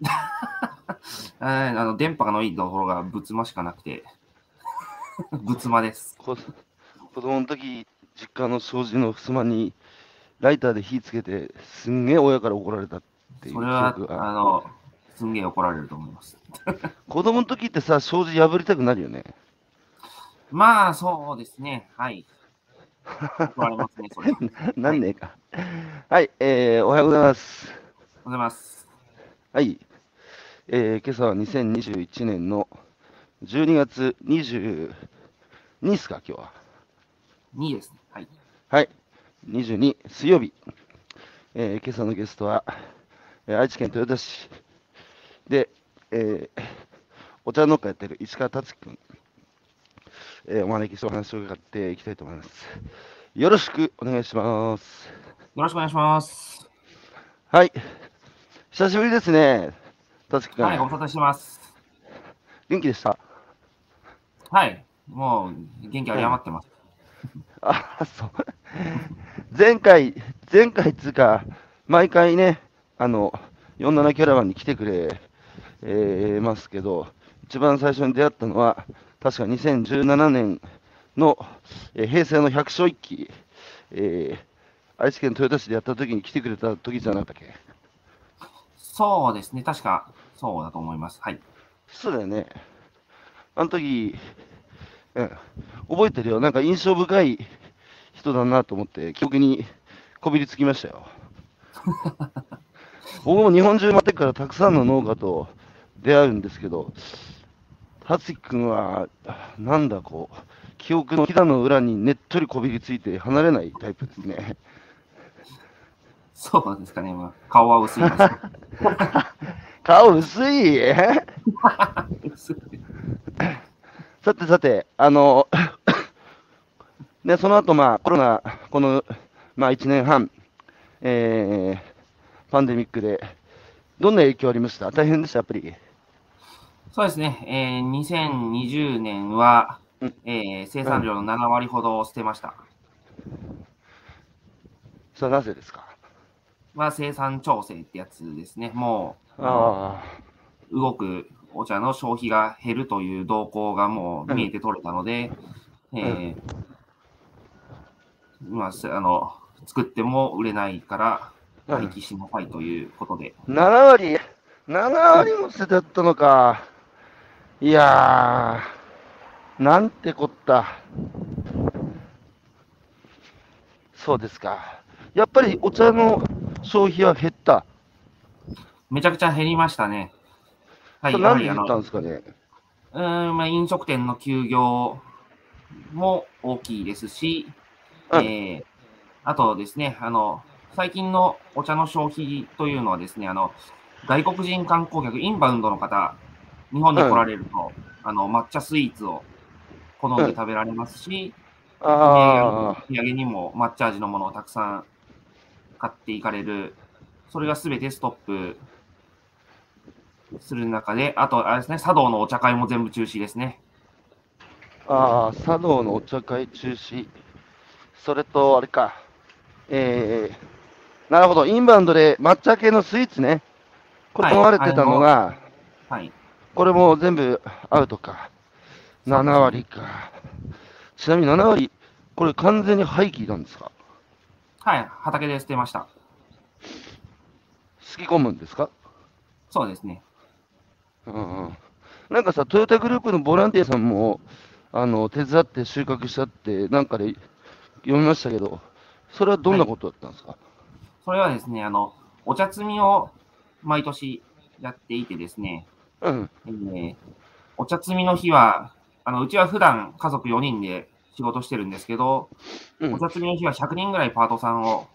え ーあの電波がのいいところが仏間しかなくて、仏間です。こ子供の時、実家の障子の襖にライターで火つけて、すんげえ親から怒られたっていう記それは。あの、すんげえ怒られると思います。子供の時ってさ、障子破りたくなるよね。まあ、そうですね。はい。怒られますね、それ。おはようなんねえか。はい、えー、おはようございます。ございます。はい、えー、今朝は2021年の12月22ですか、今日は。2位ですね。はい。はい、22、水曜日。えー今朝のゲストは、えー愛知県豊田市で、えーお茶農家やってる石川達樹君、えーお招きしてお話を伺っていきたいと思います。よろしくお願いします。よろしくお願いします。はい、久しぶりですね、達樹君。はい、ご無沙汰してます。元気でした？はい。もう、元気有り余ってます。あ、そう。前回、前回つうか、毎回ね、あの、47キャラバンに来てくれ、えーますけど、一番最初に出会ったのは、確か2017年の、えー平成の百姓一揆、えー愛知県豊田市でやった時に来てくれた時じゃなかったっけ？そうですね。確か、そうだと思います。はい。そうだよね。あの時、うん、覚えてるよ。なんか印象深い人だなと思って、記憶にこびりつきましたよ。僕も日本中回ってからたくさんの農家と出会うんですけど、達樹君は、なんだこう、記憶のひだの裏にねっとりこびりついて離れないタイプですね。そうなんですかね。まあ、顔は薄いです。顔薄い？さてさて、あの、ね、その後、まあ、コロナ、この、まあ、1年半、えー、パンデミックで、どんな影響ありました？大変でした、やっぱり。そうですね。えー、2020年はうん、えー生産量の7割ほどを捨てました。それはなぜですか？まあ、生産調整ってやつですね。もう、あ動くお茶の消費が減るという動向がもう見えて取れたので、えーまあ、せあの、作っても売れないからあ、廃棄しなさいということで、7割、7割も捨ててあったのか。いやー、なんてこった。そうですか。やっぱりお茶の消費は減った。めちゃくちゃ減りましたね。はい、それやはりあのなんで減ったんですかね？うーんまあ、飲食店の休業も大きいですし、うんえーあとですね、あの、最近のお茶の消費というのはですね、あの、外国人観光客、インバウンドの方、日本に来られると、あの、抹茶スイーツを好んで食べられますし、おあ土産にも抹茶味のものをたくさん買っていかれる、それがすべてストップする中で、あと、あれですね、茶道のお茶会も全部中止ですね。あ、ああ、茶道のお茶会中止。それと、あれか。えー、なるほど。インバウンドで抹茶系のスイーツね。これわれてたのが、はい。これも全部アウトか。7割か。ちなみに7割、これ完全に廃棄なんですか？はい、畑で捨てました。すき込むんですか？そうですね。うんうん。なんかさ、トヨタグループのボランティアさんも、あの、手伝って収穫したって、なんかで読みましたけど、それはどんなことだったんですか、それはですね、あの、お茶摘みを毎年やっていてですね、うん。えーお茶摘みの日は、あの、うちは普段家族4人で仕事してるんですけど、うんお茶摘みの日は100人ぐらいパートさんを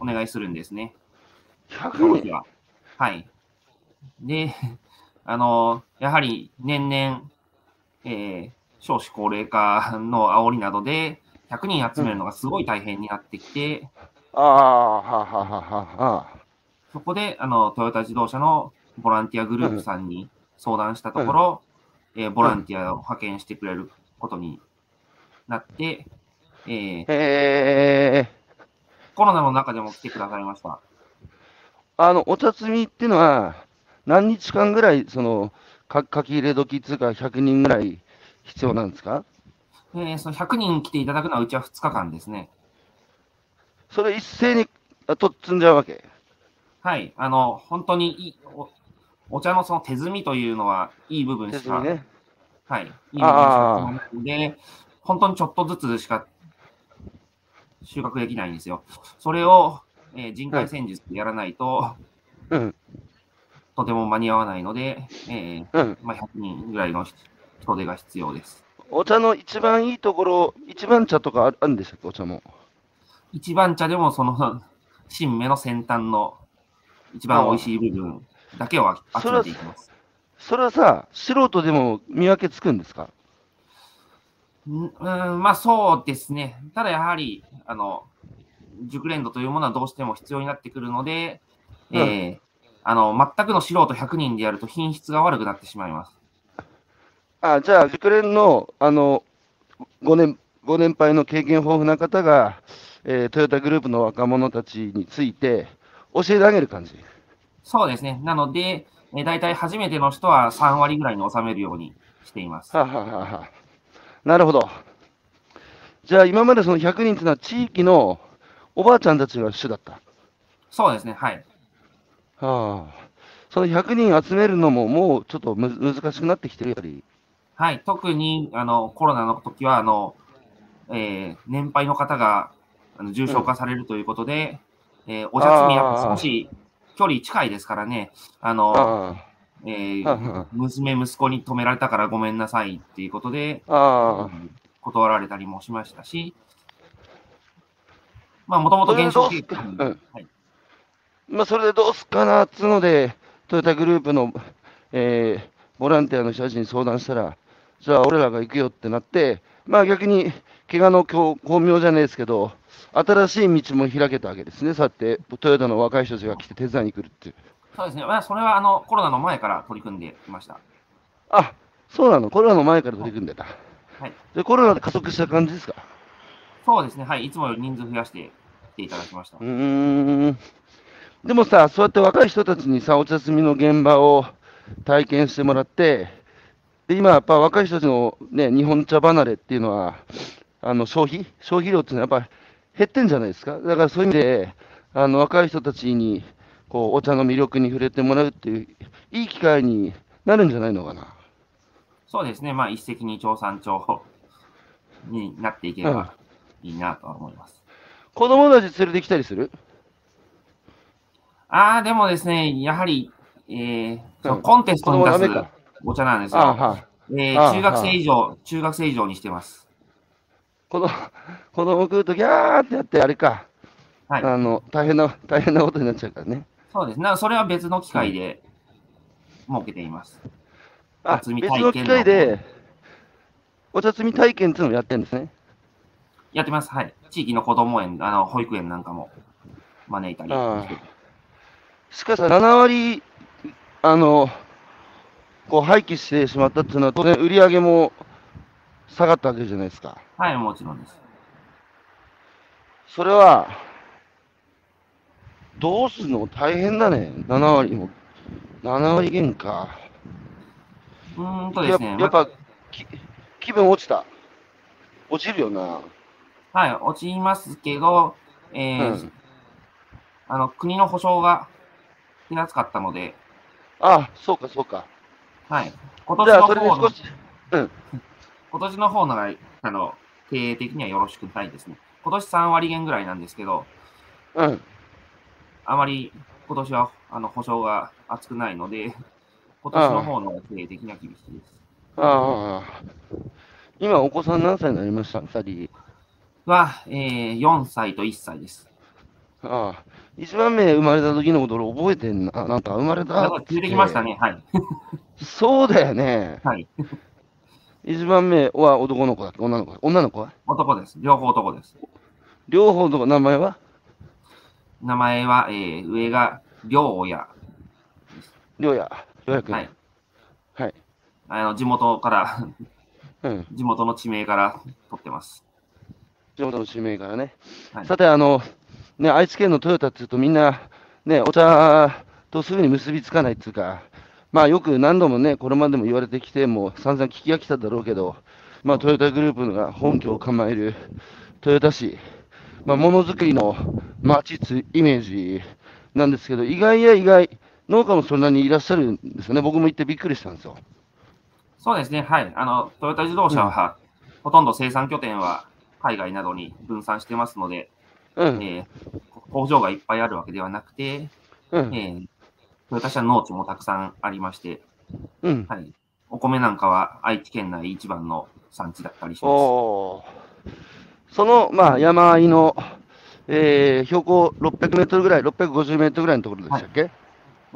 お願いするんですね。その100人日は。はい。で、あの、やはり年々、えー少子高齢化の煽りなどで、100人集めるのがすごい大変になってきて、ああ、ははははは。そこで、あの、トヨタ自動車のボランティアグループさんに相談したところ、えーボランティアを派遣してくれることになって、えーへえ。コロナの中でも来てくださいました。あの、お茶摘みっていうのは、何日間ぐらい、その、か書き入れ時つうか、100人ぐらい必要なんですか？えーその100人来ていただくのはうちは2日間ですね。それ一斉にあとっつんじゃうわけ？はい。あの、本当にいいおお茶のその手摘みというのはいい部分しか、ね。はい。いい部分しかないので、本当にちょっとずつしか収穫できないんですよ。それを、えー人海戦術でやらないと、うん、とても間に合わないので、えーうん。まあ、100人ぐらいの人手が必要です。お茶の一番いいところ、一番茶とかあるんでしたっけ、お茶も。一番茶でもその新芽の先端の一番美味しい部分だけを集めていきます。それはさ、素人でも見分けつくんですか？んうん、まあそうですね。ただやはり、あの、熟練度というものはどうしても必要になってくるので、うんえーあの、全くの素人100人でやると品質が悪くなってしまいます。あ、じゃあ、熟練の、あの、ご年、ご年配の経験豊富な方が、えートヨタグループの若者たちについて、教えてあげる感じ。そうですね。なので、えー、大体初めての人は3割ぐらいに収めるようにしています。はあはあはあはあなるほど。じゃあ、今までその100人っていうのは、地域のおばあちゃんたちが主だった。そうですね。はい。はあ、その100人集めるのも、もうちょっとむ難しくなってきてるやはり。はい。特に、あの、コロナの時は、あの、えー年配の方があの重症化されるということで、えーお茶摘みやっぱ少し距離近いですからね、あの、あえー娘、息子に止められたからごめんなさいっていうことで、断られたりもしましたし、まあ、もともと減少まあ、それでどうすっかなっつうので、トヨタグループの、えーボランティアの人たちに相談したら、じゃあ俺らが行くよってなって、まあ逆に、怪我の巧巧妙じゃないですけど、新しい道も開けたわけですね、そうやってトヨタの若い人たちが来て手伝いに来るっていう。そうですね、まあ、それはあのコロナの前から取り組んできました。あそうなの、コロナの前から取り組んでた。はい、で、コロナで加速した感じですか？そうですね、はい、いつもより人数増やして来ていただきましたう。ーん。でもさ、そうやって若い人たちにさ、お茶摘みの現場を体験してもらって、で今やっぱ若い人たちのね、日本茶離れっていうのは、あの消費？消費量っていうのはやっぱ減ってんじゃないですか？だからそういう意味で、あの若い人たちにこうお茶の魅力に触れてもらうっていう、いい機会になるんじゃないのかな。そうですね、まあ、一石二鳥三鳥になっていければいいなとは思います。子供たち連れてきたりする？ああ、でもですね、やはり、えーコンテストに出すお茶なんですよ。えー中学生以上、中学生以上にしてます。子供子供来るとギャーってやって、あれか、はい。あの大変な、大変なことになっちゃうからね。そうです。なそれは別の機会で設けています。あ、別の機会で、お茶摘み体験っていうのをやってるんですね。やってます。はい。地域の子供園、あの、保育園なんかも招いたり。しかし、7割、あの、こう廃棄してしまったっていうのは、当然売り上げも下がったわけじゃないですか。はい、もちろんです。それは、どうするの？大変だね。7割も。7割減か。うーんとでやすね。やっぱ、き気分落ちた？落ちるよな。はい、落ちますけど、えーうんあの、国の保障が手厚かったので、あ、そうか、そうか。はい。今年の方のれで少し、今年の方のが、あ の、経営的にはよろしくないですね。今年3割減ぐらいなんですけど、うん。あまり今年は、あの、保証が厚くないので、今年の方の経営的には厳しいです。ああ。今、お子さん何歳になりました？二人。は、えー、4歳と1歳です。ああ。一番目生まれた時のこと俺覚えてんな。なんか生まれたてきましたね。はい。そうだよね。はい。一番目は男の子だっけ？女の子？女の子は？男です。両方男です。両方の名前は？名前は、えー、上が、両親。りょうや。りょうやくん。はい。はい。あの、地元から、うん。地元の地名から取ってます。地元の地名からね。はいさて、あの、ね、愛知県のトヨタっていうとみんな、ね、お茶とすぐに結びつかないっていうか、まあよく何度もね、これまでも言われてきて、もう散々聞きが来ただろうけど、まあトヨタグループが本拠を構える豊田市、まあものづくりの街つイメージなんですけど、意外や意外、農家もそんなにいらっしゃるんですよね。僕も行ってびっくりしたんですよ。そうですね、はい。あの、トヨタ自動車は、ほとんど生産拠点は海外などに分散してますので、うん。えー工場がいっぱいあるわけではなくて、うん。えートヨタ車農地もたくさんありまして、うん。はい。お米なんかは愛知県内一番の産地だったりします。その、まあ、山あいの、えー標高600メートルぐらい、650メートルぐらいのところでしたっけ、は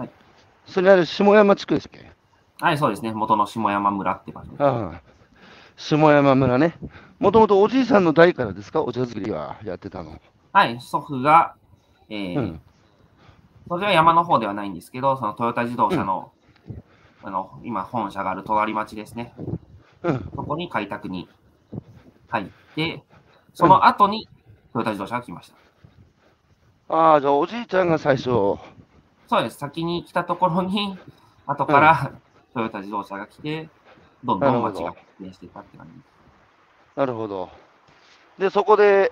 いそれにある下山地区ですっけ？はい、そうですね。元の下山村って場所です。ああ下山村ね。もともとおじいさんの代からですか？お茶作りはやってたの。はい、祖父が、えーうん。それは山の方ではないんですけど、そのトヨタ自動車の、あの、今本社がある隣町ですね。うん。そこに開拓に入って、その後にトヨタ自動車が来ました。ああ、じゃあおじいちゃんが最初。そうです。先に来たところに、後からトヨタ自動車が来て、どんどん町が発展していったって感じ。なるほど。で、そこで、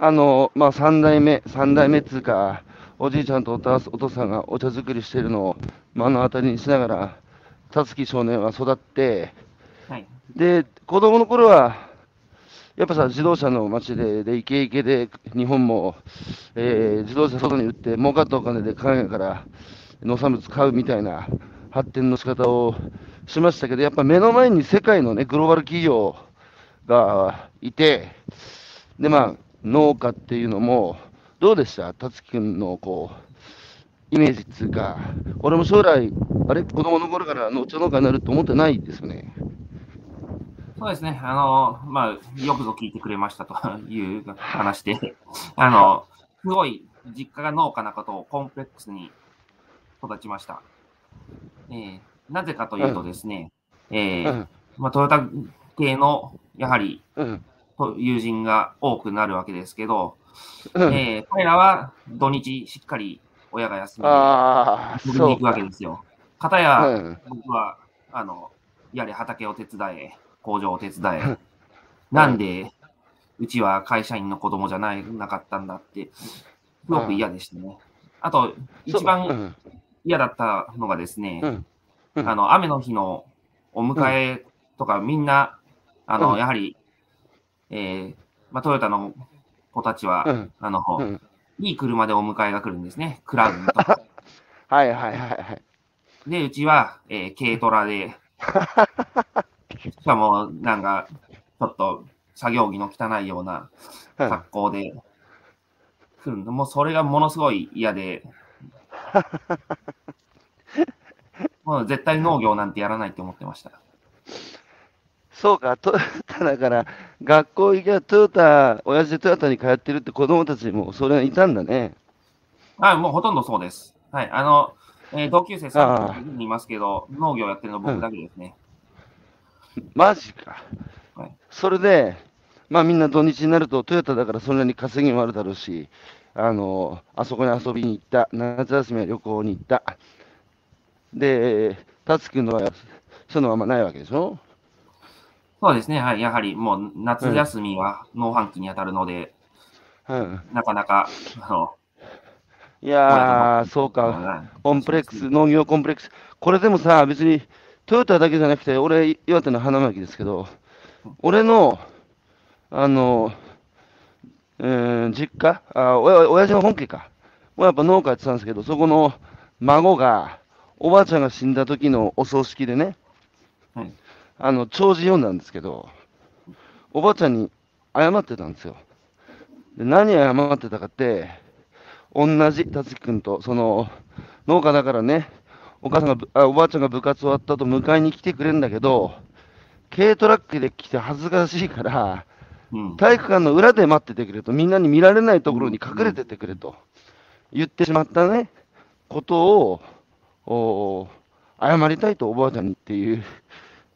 あの、まあ、三代目、三代目っつうか、おじいちゃんとお父さんがお茶作りしてるのを目の当たりにしながら、たつき少年は育って、はい。で、子供の頃は、やっぱさ、自動車の街で、で、イケイケで、日本も、えー自動車外に売って、儲かったお金で海外から農産物買うみたいな発展の仕方をしましたけど、やっぱ目の前に世界のね、グローバル企業がいて、で、まあ、農家っていうのも、どうでした？達樹君の、こう、イメージっつうか、俺も将来、あれ、子供の頃からお茶農家になると思ってないですよね？そうですね。あの、まあ、よくぞ聞いてくれましたという話で、あの、すごい実家が農家なことをコンプレックスに育ちました。えーなぜかというとですね、えーうん、まあ、トヨタ系の、やはり、うん。と友人が多くなるわけですけど、うんえー彼らは土日しっかり親が休みで遊びに行くわけですよ。かたや、うん僕は、あの、やれ畑を手伝え、工場を手伝え、なんで、うちは会社員の子供じゃないなかったんだって、すごく嫌でしたね。あと、一番ん。嫌だったのがですね、うん。うん。あの、雨の日のお迎えとか、みんな、あの、うん。やはり、えーまあ、トヨタの子たちは、うん。あの、うん。いい車でお迎えが来るんですね。クラウンとか。はいはいはいはい。で、うちは、えー軽トラで、しかも、なんか、ちょっと作業着の汚いようなうん格好で来るんで、もうそれがものすごい嫌で、もう絶対農業なんてやらないって思ってました。そうか、トヨタだから、学校行きゃトヨタ、親父でトヨタに通ってるって子供たちもそれいたんだね。あもうほとんどそうです。はい。あの、えー同級生ああ3人いますけど、農業やってるの僕だけですね。マジかはい。それで、まあみんな土日になるとトヨタだからそんなに稼ぎもあるだろうし、あの、あそこに遊びに行った、夏休みは旅行に行った。で、達君の場合は、そういうのはあんまないわけでしょ？そうですね。はい。やはりもう夏休みは農繁期に当たるので、うん。なかなか、あの、いやー、そうか。はいコンプレックス、農業コンプレックス。これでもさ、別にトヨタだけじゃなくて、俺、岩手の花巻ですけど、俺の、あの、うーん、実家、あ親親父の本家か。もうやっぱ農家やってたんですけど、そこの孫が、おばあちゃんが死んだ時のお葬式でね、はいあの、弔辞読んだんですけど、おばあちゃんに謝ってたんですよ。で何謝ってたかって、同じ達樹君と、その、農家だからね、お母さんがぶあ、おばあちゃんが部活終わった後迎えに来てくれるんだけど、軽トラックで来て恥ずかしいから、うん。体育館の裏で待っててくれと、みんなに見られないところに隠れててくれと言ってしまったね、ことを、お謝りたいとおばあちゃんにっていう、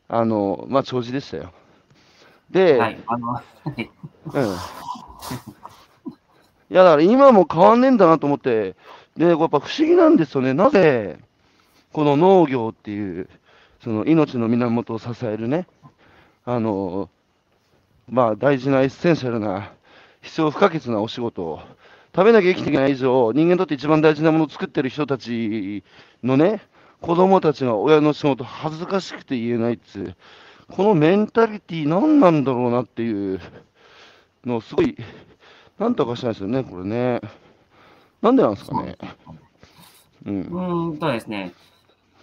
あの、まあ、弔辞でしたよ。で、はい。あの、はいうん。いや、だから今も変わんねえんだなと思って、で、やっぱ不思議なんですよね。なぜ、この農業っていう、その命の源を支えるね、あの、まあ大事なエッセンシャルな、必要不可欠なお仕事を、食べなきゃ生きていけない以上、人間にとって一番大事なものを作ってる人たちのね、子供たちが親の仕事恥ずかしくて言えないっつ、このメンタリティ何なんだろうなっていうのすごい、なんとかしたいですよね、これね。なんでなんですかね。うん。うんとですね。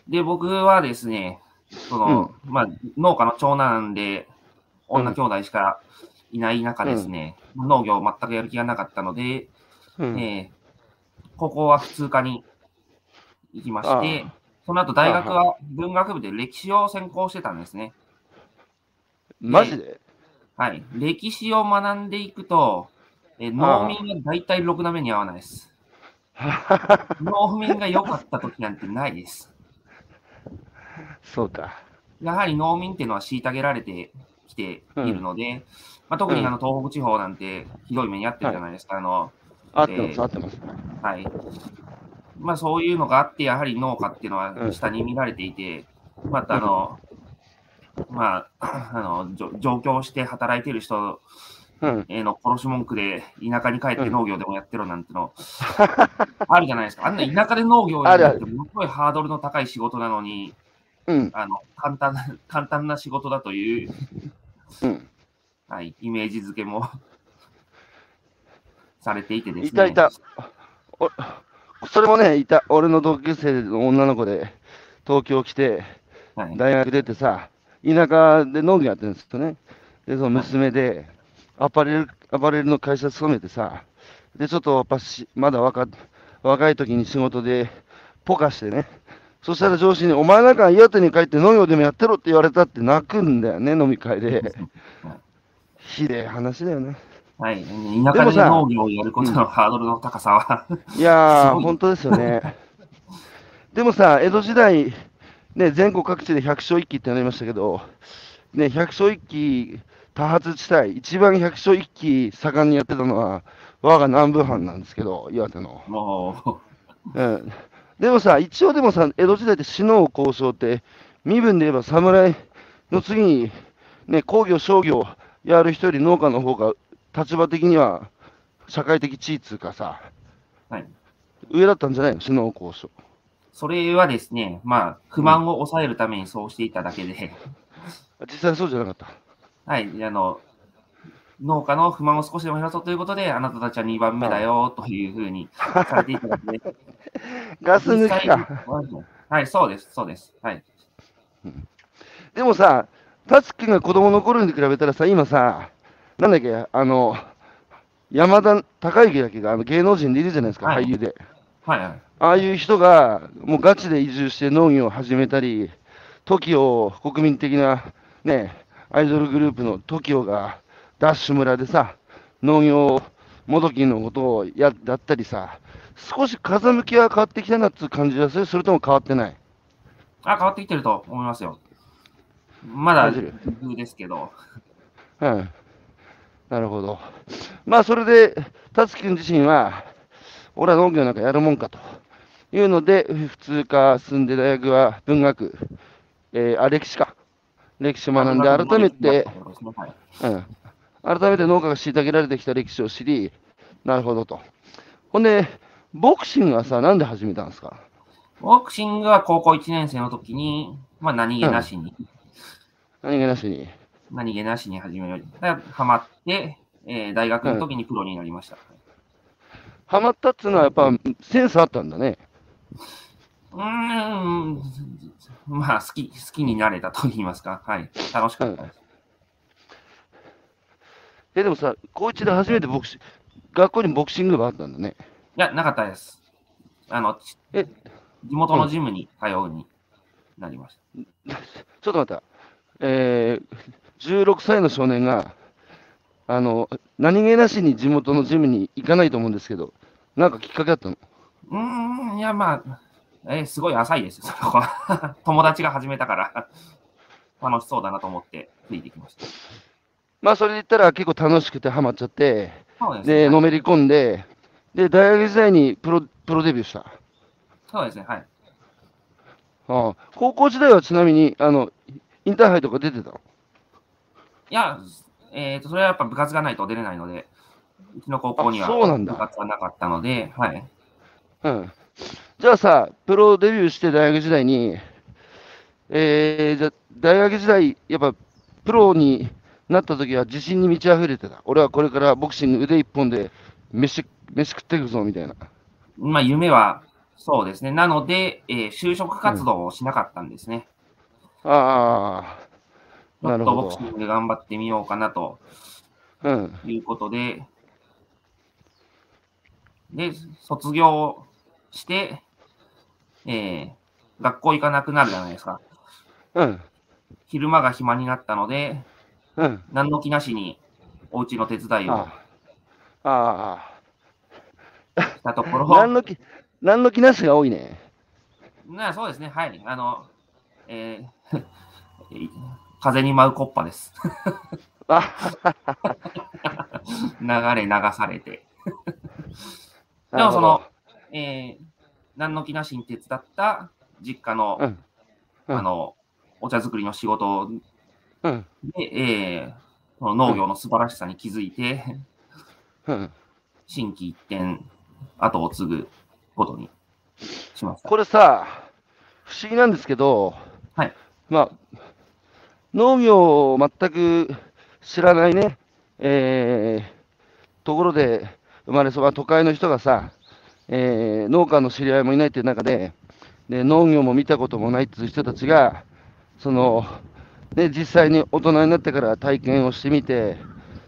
で、僕はですね、その、まあ、農家の長男で、女兄弟しかいない中ですね、農業全くやる気がなかったので、うん。えー高校は普通科に行きましてあ、その後大学は文学部で歴史を専攻してたんですね。マジで？はい。歴史を学んでいくと、えー農民が大体ろくな目に合わないです。農民が良かった時なんてないです。そうか。やはり農民っていうのは虐げられてきているので、まあ、特にあの東北地方なんてひどい目に遭ってるじゃないですか。あの合ってます、ってます。はい。まあそういうのがあって、やはり農家っていうのうんは下に見られていて、またあの、まあ、あの、じょ上京して働いてる人うん。への殺し文句で田舎に帰って農業でもやってろなんての、あるじゃないですか。あんな田舎で農業やるってものすごいハードルの高い仕事なのに、うん。あの、簡単な、簡単な仕事だという、うん。はい、イメージ付けも されていてですね。いたいた。おそれもね、いた。俺の同級生の女の子で、東京来て、はい。大学出てさ、田舎で農業やってるんですよね。で、その娘で、アパレル、アパレルの会社勤めてさ、で、ちょっとやっぱし、まだ若若い時に仕事で、ポカしてね。そしたら上司に、お前なんか岩手に帰って農業でもやってろって言われたって泣くんだよね、飲み会で。ひでえ話だよね。はい。田舎で農業をやることのハードルの高さは、いやー、本当ですよね。でもさ、江戸時代、ね、全国各地で百姓一揆ってなりましたけど、ね、百姓一揆多発地帯、一番百姓一揆盛んにやってたのは、我が南部藩なんですけど、岩手の。うん、でもさ、一応でもさ、江戸時代って死の交渉って、身分で言えば侍の次に、ね、工業、商業やる人より農家の方が立場的には社会的地位つうかさ、はい。上だったんじゃないの、死の交渉。それはですね、まあ、不満を抑えるためにそうしていただけで、実際そうじゃなかった？はい。あの、農家の不満を少しでも減らそうということで、あなたたちは2番目だよ、というふうにされていただけで、ガス抜きか。はい、そうです、そうです。はい。でもさ、タツキが子供の頃に比べたらさ、今さ、なんだっけ、あの、山田孝之だっけがあの芸能人でいるじゃないですか、はい俳優で。はい、はい。ああいう人が、もうガチで移住して農業を始めたり、TOKIO、国民的なね、アイドルグループの TOKIO が、ダッシュ村でさ、農業もどきのことをややったりさ、少し風向きは変わってきたなっていう感じがするそれとも変わってない？あ、変わってきてると思いますよ。まだ、風で？すけど、うん。なるほど。まあ、それで、達樹君自身は、俺は農業なんかやるもんかというので、普通科進んで大学は文学、えーあ、歴史か。歴史を学んで、改めて、はいうん。改めて農家が虐げられてきた歴史を知り、なるほどと。ほんで、ボクシングはさ、なんで始めたんですか？ボクシングは高校1年生の時に、まあ何気なしに、何気なしに。何気なしに始める。だハマって、えー大学の時にプロになりました。ハマったっつうのはやっぱセンスあったんだね。うーん、まあ好き、好きになれたと言いますか。はい。楽しかったです。え、でもさ、高一で初めてボクシング、学校にボクシング部あったんだね。いや、なかったです。あの、ちえ、地元のジムに通うになりました。ちょっと待った。えー、16歳の少年が、あの、何気なしに地元のジムに行かないと思うんですけど、なんかきっかけあったの？うーん、いや、まあ、えーすごい浅いです。友達が始めたから、楽しそうだなと思ってついてきました。まあ、それで言ったら結構楽しくてハマっちゃって、でね。のめり込んで、で、大学時代にプロプロデビューした。そうですね、はい。ああ高校時代はちなみに、あの、インターハイとか出てたの？いや、えっ、と、それはやっぱ部活がないと出れないので、うちの高校には部活はなかったので、はい。うん。じゃあさ、プロデビューして大学時代に、えー、じゃ大学時代、やっぱプロになった時は自信に満ち溢れてた。俺はこれからボクシング腕一本で飯飯食っていくぞみたいな。まあ、夢は、そうですね。なので、えー就職活動をしなかったんですね。ああ、ちょっなるほどとボクシング頑張ってみようかなとうん。いうことで、で、卒業して、えー学校行かなくなるじゃないですか。うん。昼間が暇になったので、うん。何の気なしにお家の手伝いをああ。あしたとこあ。ろ、何の気、何の気なしが多いね。なそうですね、はい。あの、えー 風に舞うコッパです。あ流れ流されて。でもその、えー何の気なしに手伝った実家の、うん。うんあの、お茶作りの仕事うん。で、えーその農業の素晴らしさに気づいて、うん。心機一転、後を継ぐことにしました。これさ、不思議なんですけど、はい。まあ、農業を全く知らないね、えーところで生まれそうな都会の人がさ、えー農家の知り合いもいないっていう中で、で農業も見たこともないっていう人たちが、その、ね、実際に大人になってから体験をしてみて、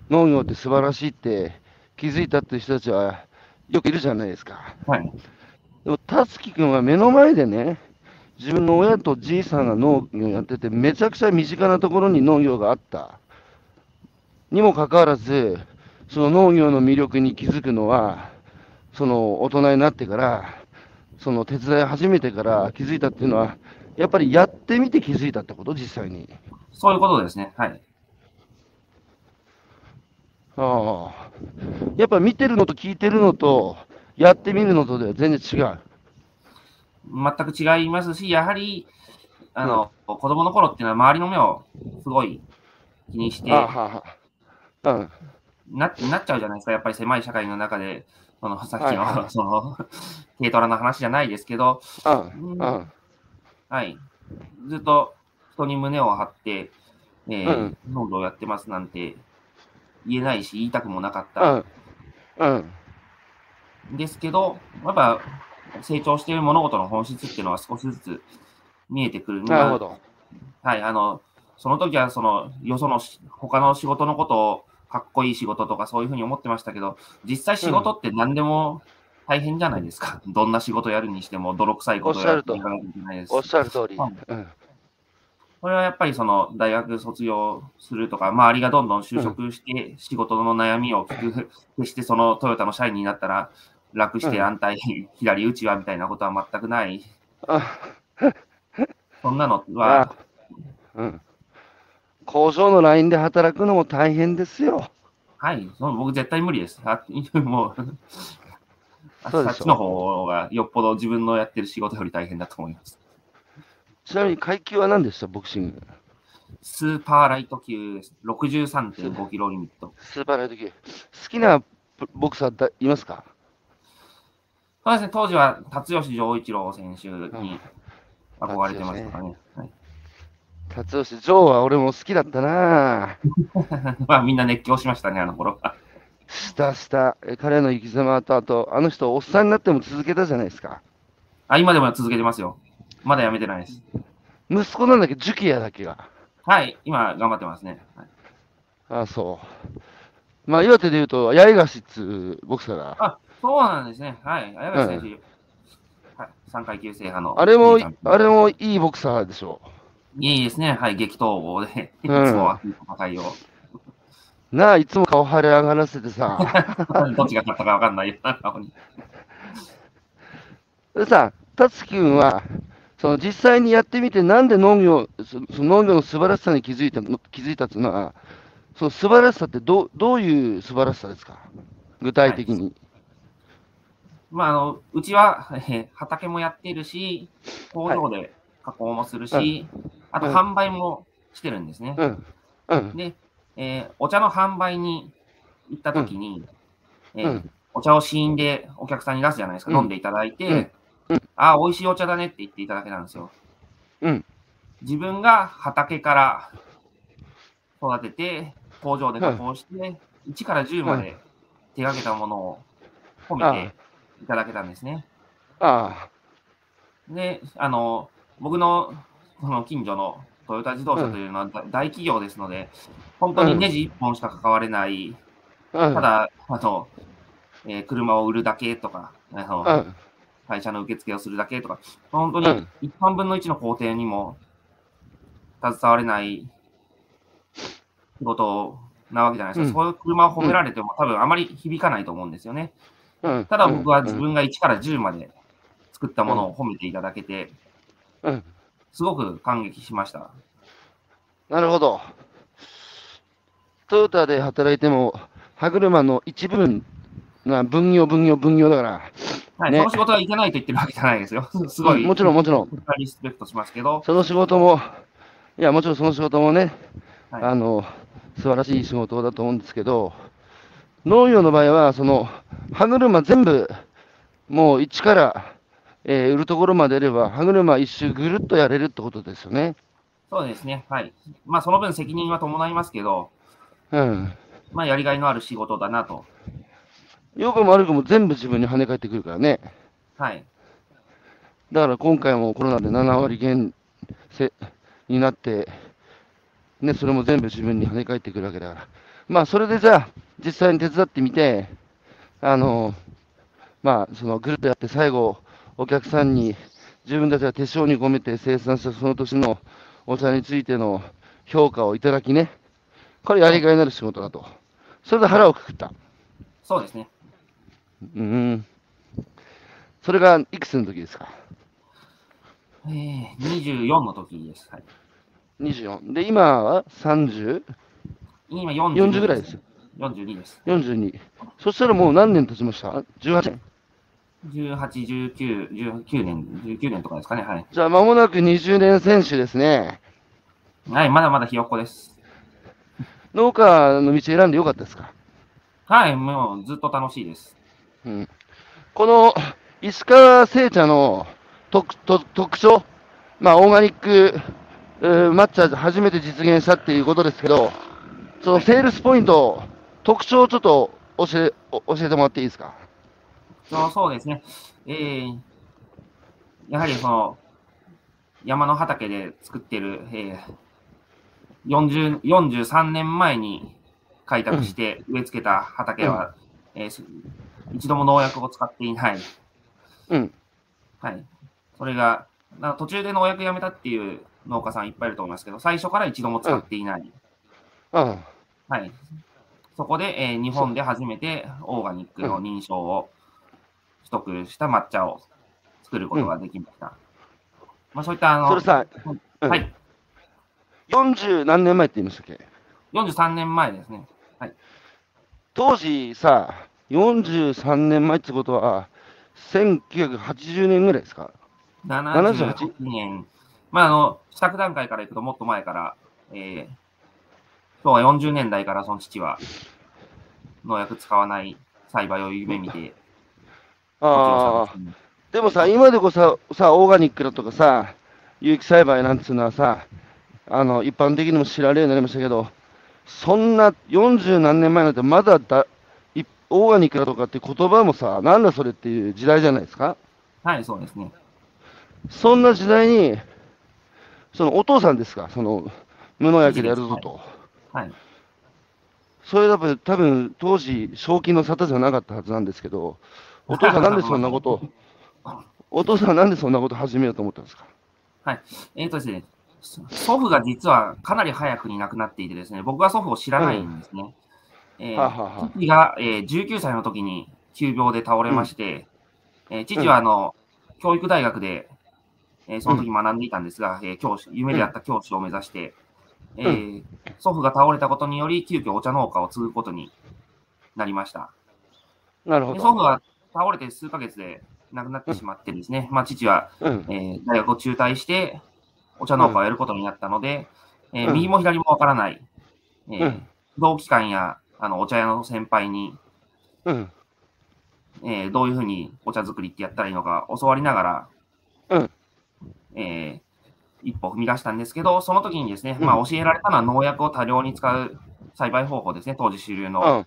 農業って素晴らしいって気づいたっていう人たちはよくいるじゃないですか。はい。でも、たつき君は目の前でね、自分の親とじいさんが農業やってて、めちゃくちゃ身近なところに農業があった。にもかかわらず、その農業の魅力に気づくのは、その大人になってから、その手伝い始めてから気づいたっていうのは、やっぱりやってみて気づいたってこと、実際に。そういうことですね。はい。ああ。やっぱ見てるのと聞いてるのと、やってみるのとでは全然違う。全く違いますし、やはり、あの、子供の頃っていうのは周りの目をすごい気にしてああは。うん。ななっちゃうじゃないですか。やっぱり狭い社会の中で、そのさっきの、はいはいその、軽トラの話じゃないですけど、うん。うん。はい。ずっと人に胸を張って、えーうん農業やってますなんて言えないし、言いたくもなかったうん。うん。んですけど、やっぱ成長している物事の本質っていうのは少しずつ見えてくる。なるほど。はい、あの、その時はその、よそのし他の仕事のことをかっこいい仕事とかそういうふうに思ってましたけど、実際仕事って何でも大変じゃないですか。どんな仕事やるにしても泥臭いことをやっていかないといけないですおっしゃる通り。はいうん。これはやっぱりその大学卒業するとか、周りがどんどん就職して仕事の悩みを聞く、決してそのトヨタの社員になったら楽してうん安泰、左打ちはみたいなことは全くない。あそんなのはあ、うん。工場のラインで働くのも大変ですよ。はい、その僕絶対無理です。あ もう、あそっちの方がよっぽど自分のやってる仕事より大変だと思います。ちなみに階級は何でした、ボクシング。スーパーライト級です。63.5キロリミット。スーパーライト級。好きなボボクサーだいますか？そうですね、当時は辰吉丈一郎選手に憧れてましたかね。はい辰吉、ジョーは俺も好きだったな まあみんな熱狂しましたね、あの頃は。したした。え彼の生き様と、あと、あの人、おっさんになっても続けたじゃないですか。あ、今でも続けてますよ。まだやめてないです。息子なんだっけ、ジュキヤだっけが。はい、今頑張ってますね。はいああ、そう。まあ、岩手で言うと、八重樫っつうボクサーが。あ、そうなんですね。はい、綾部選手、はい、3階級制覇の。あれもあれもいいボクサーでしょいいですね。はい、激闘合で、いつうんも熱い戦いを。なあ、いつも顔腫れ上がらせてさ。どっちが勝ったか分かんないよな、顔に。でさ、達樹君は、その実際にやってみて、なんで農業、そその農業の素晴らしさに気づいたの気づいたっていうのは、その素晴らしさってどうどういう素晴らしさですか？具体的に。まあ、あの、うちは、えー畑もやってるし、工場で加工もするし、あとうん販売もしてるんですね。うん。うん。で、えーお茶の販売に行った時に、えーうん。お茶を試飲でお客さんに出すじゃないですか、うん。飲んでいただいて、うん。うん。ああ、美味しいお茶だねって言っていただけなんですよ。うん。自分が畑から育てて、工場で加工して、1から10まで手がけたものを褒めていただけたんですね。あ。で、あの、僕のその近所のトヨタ自動車というのは大大企業ですので、本当にネジ1本しか関われない。ただ、あの、えー車を売るだけとか、あのうん。会社の受付をするだけとか、本当にうん1万分の1の工程にも携われない仕事なわけじゃないですか。うんそういう車を褒められても多分あまり響かないと思うんですよね。うん。ただ僕は自うん。分が1から10まで作ったものを褒めていただけて、うん。すごく感激しました。なるほど。トヨタで働いても、歯車の一部分が分業、分業、分業だから、はい、ねその仕事はいけないと言ってるわけじゃないですよ。すごい、うんもちろん、もちろん、リスペクトしますけど、その仕事も、いや、もちろんその仕事もね、はいあの、素晴らしい仕事だと思うんですけど、農業の場合は、その、歯車全部、もう一から、えー売るところまでいれば、歯車一周ぐるっとやれるってことですよね。そうですね。はい。まあ、その分責任は伴いますけど、うん。まあ、やりがいのある仕事だなと。良くも悪くも全部自分に跳ね返ってくるからね。はい。だから今回もコロナで7割減せになって、ね、それも全部自分に跳ね返ってくるわけだから。まあ、それでじゃあ、実際に手伝ってみて、あの、まあ、そのグループやって最後、お客さんに自分たちが手性に込めて生産したその年のお茶についての評価をいただきね、これやりがいのある仕事だと。それで腹をくくった。そうですね。うん。それがいくつの時ですか？えー、24の時です。はい。24。で、今は 30? 今40 40ぐらいです。42です。42。そしたらもう何年経ちました ?18 年。18、19、19年、19年とかですかね。はい。じゃあ間もなく20年選手ですね。はい、まだまだひよっこです。農家の道選んでよかったですか？はい、もうずっと楽しいです。うん。この石川製茶の特特特徴、まあオーガニック、えー抹茶初めて実現したっていうことですけど、そのセールスポイント、特徴をちょっと教えお教えてもらっていいですか？そうそうですね。えー、やはりその、山の畑で作ってる、えー、40 43年前に開拓して植え付けた畑は、えーす一度も農薬を使っていない。うん。はい。それが、な途中で農薬やめたっていう農家さんいっぱいいると思いますけど、最初から一度も使っていない。あはい。そこで、えー日本で初めてオーガニックの認証を取得した抹茶を作ることができました。まあ、そういったあの、あそれさ、うんはい。40何年前って言いましたっけ？43年前ですね。当時さ、43年前ってことは、1980年ぐらいですか？78年。まあ、あの、支度段階からいくともっと前から、えー、昭和40年代からその父は農薬使わない栽培を夢見て、ああ、でもさ、今でこそさ、オーガニックだとかさ、有機栽培なんつうのはさ、あの、一般的にも知られるようになりましたけど、そんな40何年前なんてまだだ、いオーガニックだとかって言葉もさ、なんだそれっていう時代じゃないですか？はい、そうですね。そんな時代に、そのお父さんですか、その無農薬でやるぞと。はい。それだと多分当時、正気の沙汰じゃなかったはずなんですけど、お父さんなんでそんなことを、お父さんはなんでそんなこと始めようと思ったんですか？えーとですね、そ祖父が実はかなり早くに亡くなっていてですね、僕は祖父を知らないんですね。えーはあはあはあ。父が、えー19歳の時に急病で倒れまして、えー父はあの、教育大学で、えーその時学んでいたんですが、えー教師、夢であった教師を目指して、えー祖父が倒れたことにより、急遽お茶農家を継ぐことになりました。なるほど。で祖父は倒れて数ヶ月で亡くなってしまってですね、まあ、父は、うん。えー大学を中退して、お茶農家をやることになったので、えーうん右も左もわからない、えーうん同期間やあのお茶屋の先輩に、うん。えーどういうふうにお茶作りってやったらいいのか教わりながら、うんえー一歩踏み出したんですけど、その時にですね、うんまあ、教えられたのは農薬を多量に使う栽培方法ですね、当時主流うん。の。はい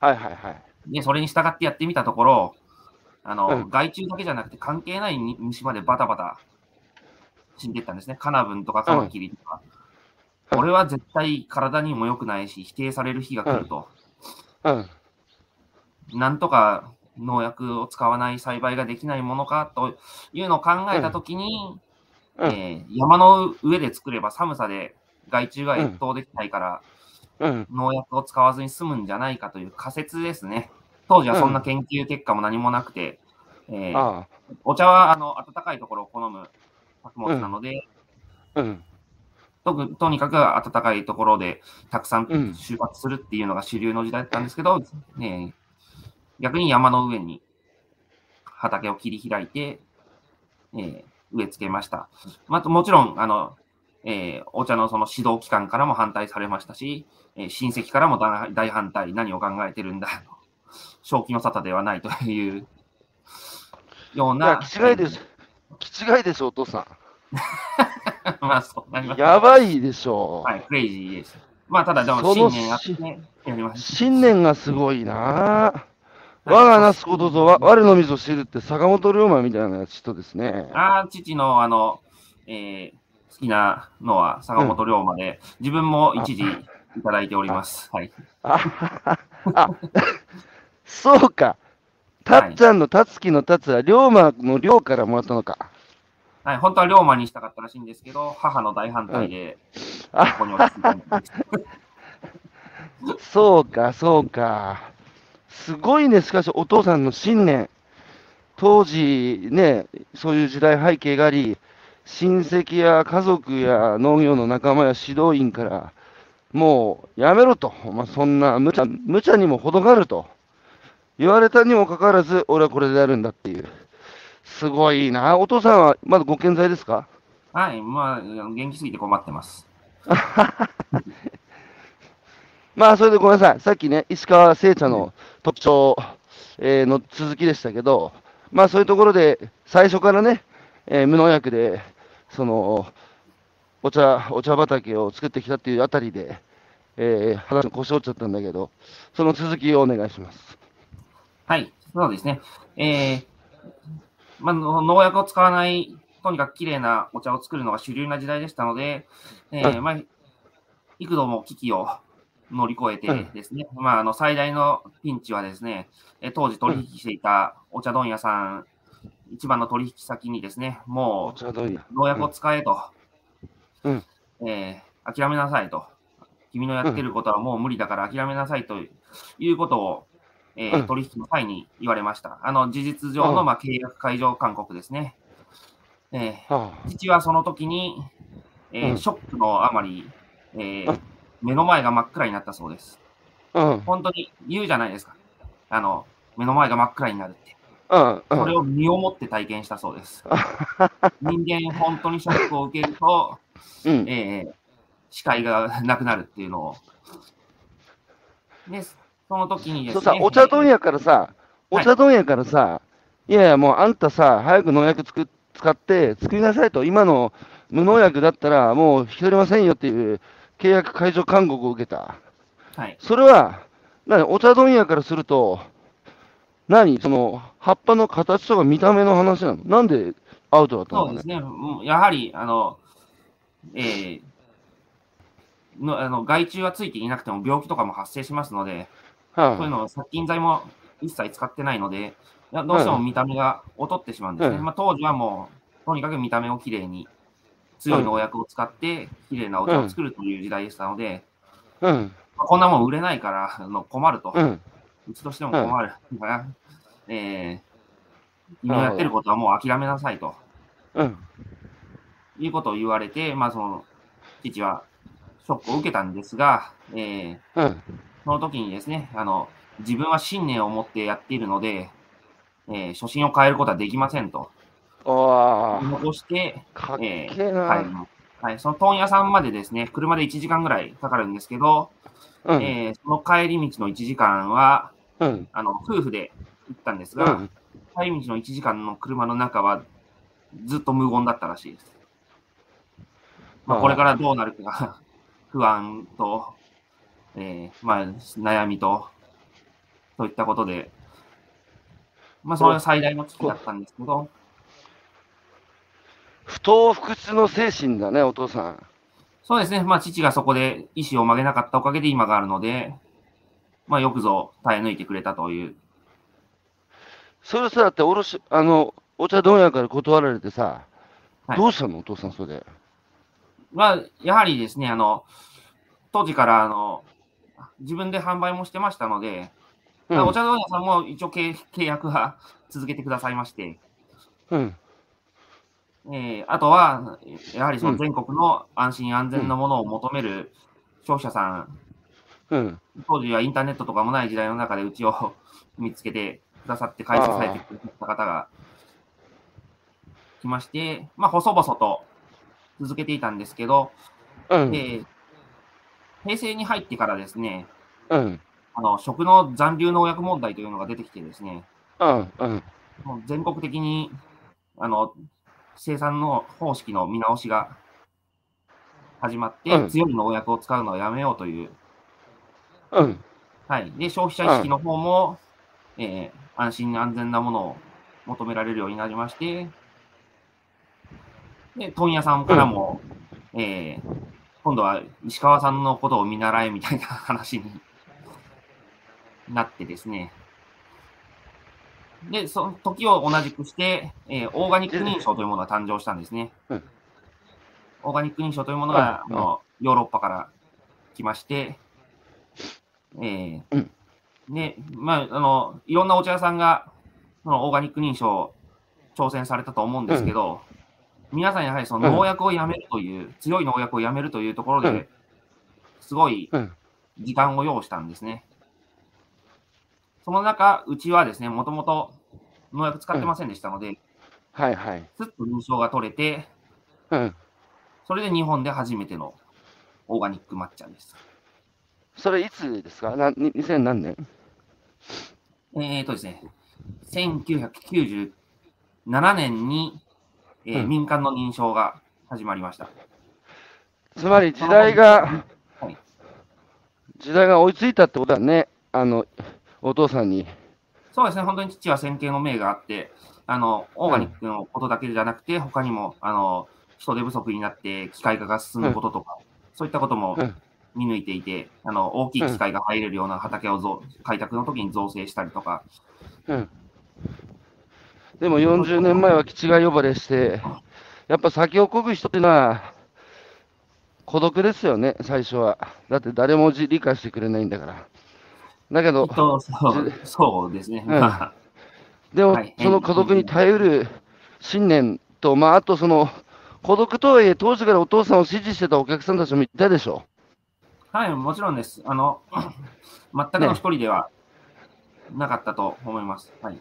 はいはい。で、それに従ってやってみたところ、あの、うん害虫だけじゃなくて関係ないに虫までバタバタ死んでいったんですね。カナブンとかカマキリとか。うんこれは絶対体にも良くないし、否定される日が来ると。うん。なんとか農薬を使わない栽培ができないものかというのを考えたときに、うんえー山の上で作れば寒さで害虫が越冬できないから、うん。農薬を使わずに済むんじゃないかという仮説ですね。当時はそんな研究結果も何もなくて、えーあお茶はあの暖かいところを好む作物なので、あ。うん。とくとにかく暖かいところでたくさうんん収穫するっていうのが主流の時代だったんですけど、ね、逆に山の上に畑を切り開いて、えー植え付けました。またもちろん、あの、えーお茶のその指導機関からも反対されましたし、えー親戚からも大大反対、何を考えてるんだ、正気の沙汰ではないというよういや、な。気違いです。気違いでしょ、お父さ まあ、そうなりまん。す。やばいでしょ。はい、クレイジーです。まあ、ただ、でも、信念あって、ね、やりました。信念がすごいな。我がなすこととわ我の水を知るって坂本龍馬みたいな人ですね。ああ、父の、あの、えー好きなのは坂本龍馬で、自分も一時いただいております。はい。あ、あ、そうか。たっちゃんのたつきのたつは龍馬の龍からもらったのか。はい、本当は龍馬にしたかったらしいんですけど、母の大反対で、ここに落ち着いたんです。そうか、そうか。すごいね、しかしお父さんの信念。当時ね、そういう時代背景があり、親戚や家族や農業の仲間や指導員から、もうやめろと、まあ、そんな無茶無茶にも程があると言われたにもかかわらず、俺はこれでやるんだっていう。すごいな。お父さんはまだご健在ですか？はい、まあ、元気すぎて困ってます。まあ、それでごめんなさい。さっきね、石川製茶の特徴、えーの続きでしたけど、まあ、そういうところで、最初からね、えー無農薬で、その、お茶、お茶畑を作ってきたっていうあたりで、えー話の腰折っちゃったんだけど、その続きをお願いします。はい、そうですね。えーまあ、の農薬を使わない、とにかく綺麗なお茶を作るのが主流な時代でしたので、えーはいまあ、幾度も危機を乗り越えうんてですね、まあ、あの最大のピンチはですね、えー当時取引していたお茶問屋さん、一番の取引先にですね、おもう農薬を使えと、うん。えー諦めなさいと、君のやってることはもう無理だから諦めなさいということを、えーうん。取引の際に言われました。あの事実上の、うん。まあ、契約解除勧告ですね。えはー父はその時に、えーうん。ショックのあまり、えーうん。目の前が真っ暗になったそうです。本当に言うじゃないですか。あの目の前が真っ暗になるって。うん、うん。それを身をもって体験したそうです。人間、本当にショックを受けると、うん、えー視界がなくなるっていうのを。で、その時にですね。そうさ、お茶問屋からさ、おはい茶問屋からさ、い、やいや、もうあんたさ、早く農薬つく使って作りなさいと、今の無農薬だったらもう引き取れませんよっていう契約解除勧告を受けた。はい。それは、何、お茶問屋からすると、何、その葉っぱの形とか見た目の話なの？なんでアウトだったの？そうですね。うんやはり、あの、えーのあの害虫はついていなくても病気とかも発生しますので、はそういうのを殺菌剤も一切使ってないので、どうしても見た目が劣ってしまうんですね。うんまあ、当時はもう、とにかく見た目をきれいに、強い農薬を使って、きれいなお茶を作るという時代でしたので、い、うん、まあこんなもん売れないからあの困ると、う、うんちとしても困る。だからえー今やってることはもう諦めなさいとうん、いうことを言われて、まあ、その父はショックを受けたんですが、えーうん、その時にですね、あの、自分は信念を持ってやっているので、えー初心を変えることはできませんと。残して、かっけえ。ーはい、はい、その問屋さんまでですね、車で1時間ぐらいかかるんですけど、うん。えーその帰り道の1時間は、うん。あの、夫婦で行ったんですが、うん。帰り道の1時間の車の中はずっと無言だったらしいです。まあ、これからどうなるかが 不安と、えーまあ、悩みと、といったことで、まあ、それが最大の危機だったんですけど、不当不屈の精神だね、お父さん。そうですね、まあ、父がそこで意思を曲げなかったおかげで今があるので、まあ、よくぞ耐え抜いてくれたという。それさ、だっておろし、あの、お茶問屋から断られてさ、はい。どうしたの、お父さん、それ。で。まあ、やはりですね、あの、当時から、あの、自分で販売もしてましたので、うん。お茶問屋さんも一応契契約は続けてくださいまして、うん。えーあとは、やはりその全国の安心安全なものを求める消費者さん、うん。当時はインターネットとかもない時代の中でうちを見つけてくださって開設されてくれた方が来まして、まあ、細々と続けていたんですけど、うん。えー平成に入ってからですね、うん。あの食の残留農薬問題というのが出てきてですね、うん。うん。もう全国的にあの生産の方式の見直しが始まって、うん強い農薬を使うのはやめようという、うん。はい、で消費者意識の方も、えー安心安全なものを求められるようになりまして、で問屋さんからも、えー今度は石川さんのことを見習えみたいな話になってですね。で、その時を同じくして、えーオーガニック認証というものが誕生したんですね。うん。オーガニック認証というものが、うん。あのヨーロッパから来まして、えーうんで、まあ、あの、いろんなお茶屋さんが、そのオーガニック認証を挑戦されたと思うんですけど、皆さんやはりその農薬をやめるという、強い農薬をやめるというところでうん、すごいうん。時間を要したんですね。その中、うちはですね、もともと農薬使ってませんでしたので、はいはい。すっと認証が取れて、うん。それで日本で初めてのオーガニック抹茶です。それいつですか？なに ?2000 何年？えーとですね、1997年に、えーうん民間の認証が始まりました。つまり時代が、はい時代が追いついたってことだね。あの、お父さんに。そうですね、本当に父は先見の明があって、あの、オーガニックのことだけじゃなくて、他にも、あの、人手不足になって機械化が進むこととか、そういったこともうん見抜いていて、あの、大きい機械が入れるような畑をぞ開拓の時に造成したりとか、うん。でも40年前は基地が呼ばれして、やっぱ先を漕ぐ人っていうのは、孤独ですよね、最初は。だって誰もじ理解してくれないんだから。だけどそうそうですね。うんまあでもはい、その孤独に耐えうる信念と、まあ、あとその、孤独とはいえ、当時からお父さんを支持してたお客さんたちもいたでしょ。はい、もちろんです。あの、全くの一人ではなかったと思います。はい。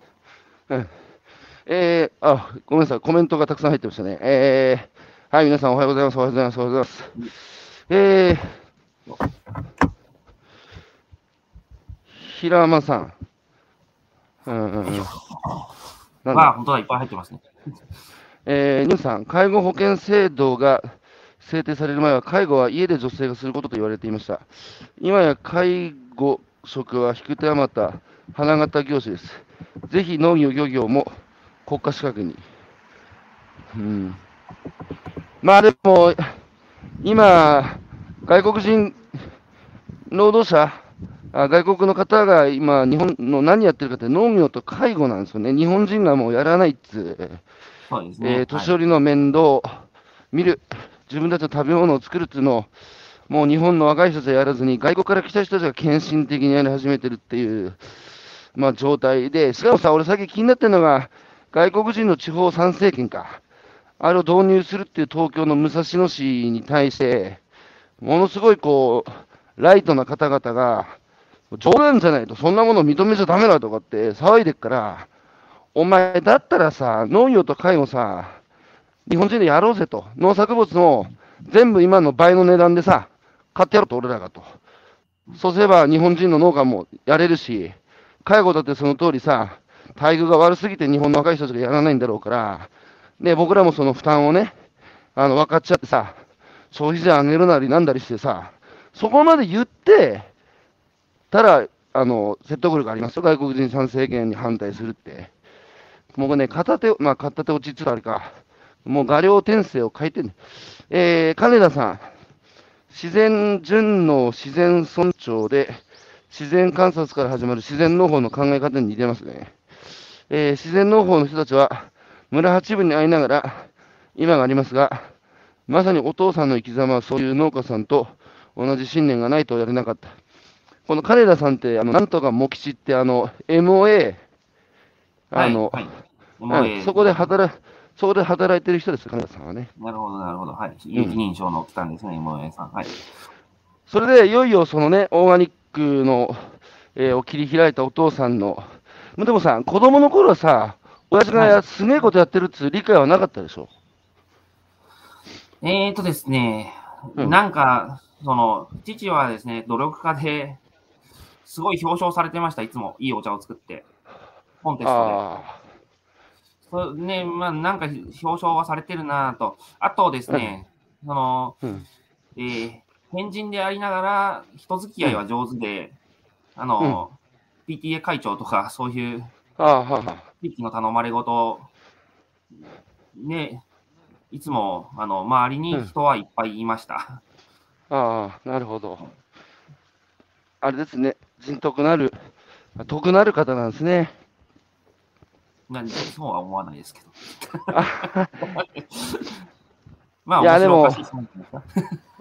えー、あ、ごめんなさい、コメントがたくさん入ってましたね。えー、はい、皆さんおはようございます、おはようございます、おはようございます。えー、平間さん。うんうんうん。まあ、本当だ、いっぱい入ってますね。えー、ニューさん、介護保険制度が制定される前は、介護は家で女性がすることと言われていました。今や介護職は引く手あまた花形業種です。ぜひ農業、漁業も国家資格に。うん、まあでも、今、外国人労働者、あ外国の方が今、日本の何やってるかって農業と介護なんですよね。日本人がもうやらないっつう。そうですね。えー年寄りの面倒を見る、自分たちの食べ物を作るっていうのを、もう日本の若い人たちはやらずに、外国から来た人たちが献身的にやり始めてるっていう、まあ、状態で、しかもさ、俺、最近気になってるのが、外国人の地方参政権か、あれを導入するっていう東京の武蔵野市に対して、ものすごいこう、ライトな方々が、冗談じゃないと、そんなもの認めちゃダメだとかって騒いでっから、お前だったらさ、農業と介護さ、日本人でやろうぜと、農作物の全部今の倍の値段でさ、買ってやろうと、俺らがと。そうすれば日本人の農家もやれるし、介護だってその通りさ、待遇が悪すぎて日本の若い人たちがやらないんだろうから、で、僕らもその負担をね、あの、分かっちゃってさ、消費税上げるなりなんだりしてさ、そこまで言って、たら、あの、説得力ありますよ、外国人参政権に反対するって。もうね、片手、まあ、片手落ちつつあれか、もう画量転生を書いてんねえー、金田さん、自然順応、自然尊重で、自然観察から始まる自然農法の考え方に似てますね。えー自然農法の人たちは、村八分に会いながら、今がありますが、まさにお父さんの生き様はそういう農家さんと同じ信念がないとやれなかった。この金田さんって、あの、なんとか茂吉って、あの、MOA、あの、はいはい。そこで働、そこで働いてる人です、金田さんはね。なるほど、なるほど。はい。有機認証の期間ですね、MOA さん。はい。それで、いよいよそのね、オーガニックの、えーを切り開いたお父さんの、でもさ、子供の頃はさ、親父がすげえことやってるっていう理解はなかったでしょ？えーとですね、うんなんか、その、父はですね、努力家で、すごい表彰されてました、いつも。いいお茶を作って。コンテストで。あそうね、まあ、なんか表彰はされてるなぁと。あとですね、その、あ、うん。えー変人でありながら、人付き合いは上手で、あの、PTA 会長とか、そういう。地域の頼まれごと、ね、いつも、あの、周りに人はいっぱいいました。ああ、なるほど。あれですね、人徳なる、徳なる方なんですね。なんでそうは思わないですけど。あ まあ、いやでも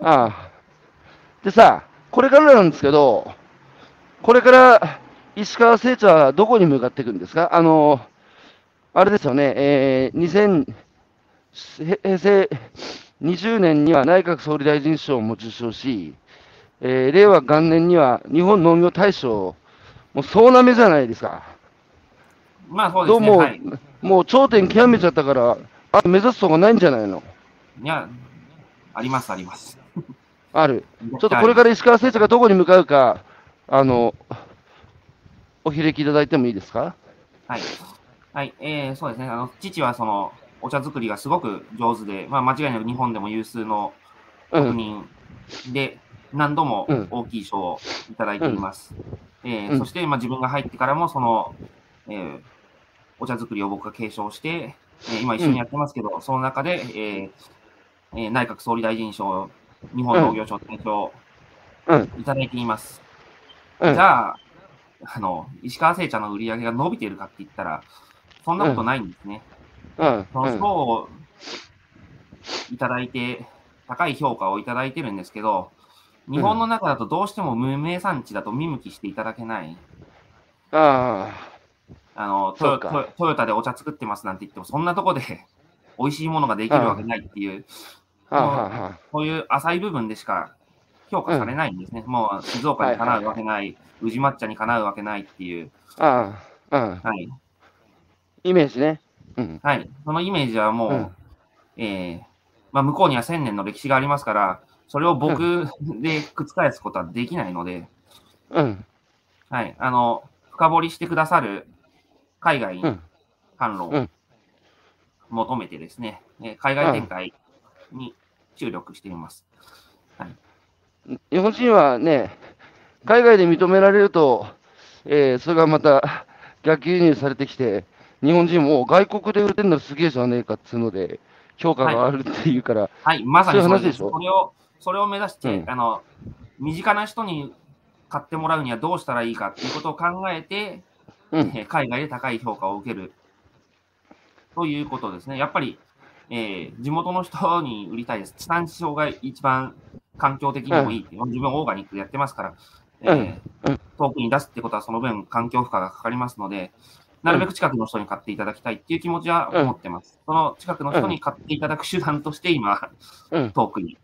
ああ。でさ、これからなんですけど、これから石川聖茶はどこに向かっていくんですか？あの、あれですよね、えー、2000へ平成20年には内閣総理大臣賞も受賞し、えー令和元年には日本農業大賞、もう総なめじゃないですか。まあ、そうですね。どうも、はい。もう頂点極めちゃったから、あと目指すとこないんじゃないの？いや、あります、あります。ある。ちょっとこれから石川聖茶がどこに向かうか、あの、お開きいただいてもいいですか？はい。はい、えー、そうですね。あの、父はその、お茶作りがすごく上手で、まあ、間違いなく日本でも有数のうん。国民で、何度もうん大きい賞をいただいています。えーうんそして、まあ、自分が入ってからも、その、えーお茶作りを僕が継承して、えー今一緒にやってますけど、その中で、えーえー内閣総理大臣賞、日本農業賞大賞うん。いただいています。うんじゃあ、あの、石川製茶の売り上げが伸びているかって言ったら、そんなことないんですね。うん。その賞をいただいて、高い評価をいただいてるんですけど、日本の中だとどうしても無名産地だと見向きしていただけない。ああの、トヨトトヨタでお茶作ってますなんて言っても、そんなとこで 美味しいものができるわけないっていう、あ。ああ。はあ。そういう浅い部分でしか評価されないんですね。もう静岡にかなうわけない、宇治抹茶にかなうわけないっていう、ああ。うん。はい。イメージね。うん。はい。そのイメージはもう、うんえーまあ、向こうには1000年の歴史がありますから、それを僕で覆すことはできないので、うん。はい。あの、深掘りしてくださる海外うん。販路をうん。求めてですね、えー海外展開に注力しています。日本人はね、海外で認められると、えーそれがまた逆輸入されてきて、日本人もお外国で売れてるのすげえじゃねえかっつうので、評価があるっていうから、はい、まさにそれです。そういう話でしょ？それを、それを目指して、うん。あの、身近な人に買ってもらうにはどうしたらいいかっていうことを考えて、うん。えー海外で高い評価を受けるということですね。やっぱり、えー地元の人に売りたいです。地産地消が一番環境的にもいいって、自分オーガニックでやってますから、えーうんうん遠くに出すってことはその分環境負荷がかかりますので、なるべく近くの人に買っていただきたいっていう気持ちは持ってます。その近くの人に買っていただく手段として今、うん。遠くに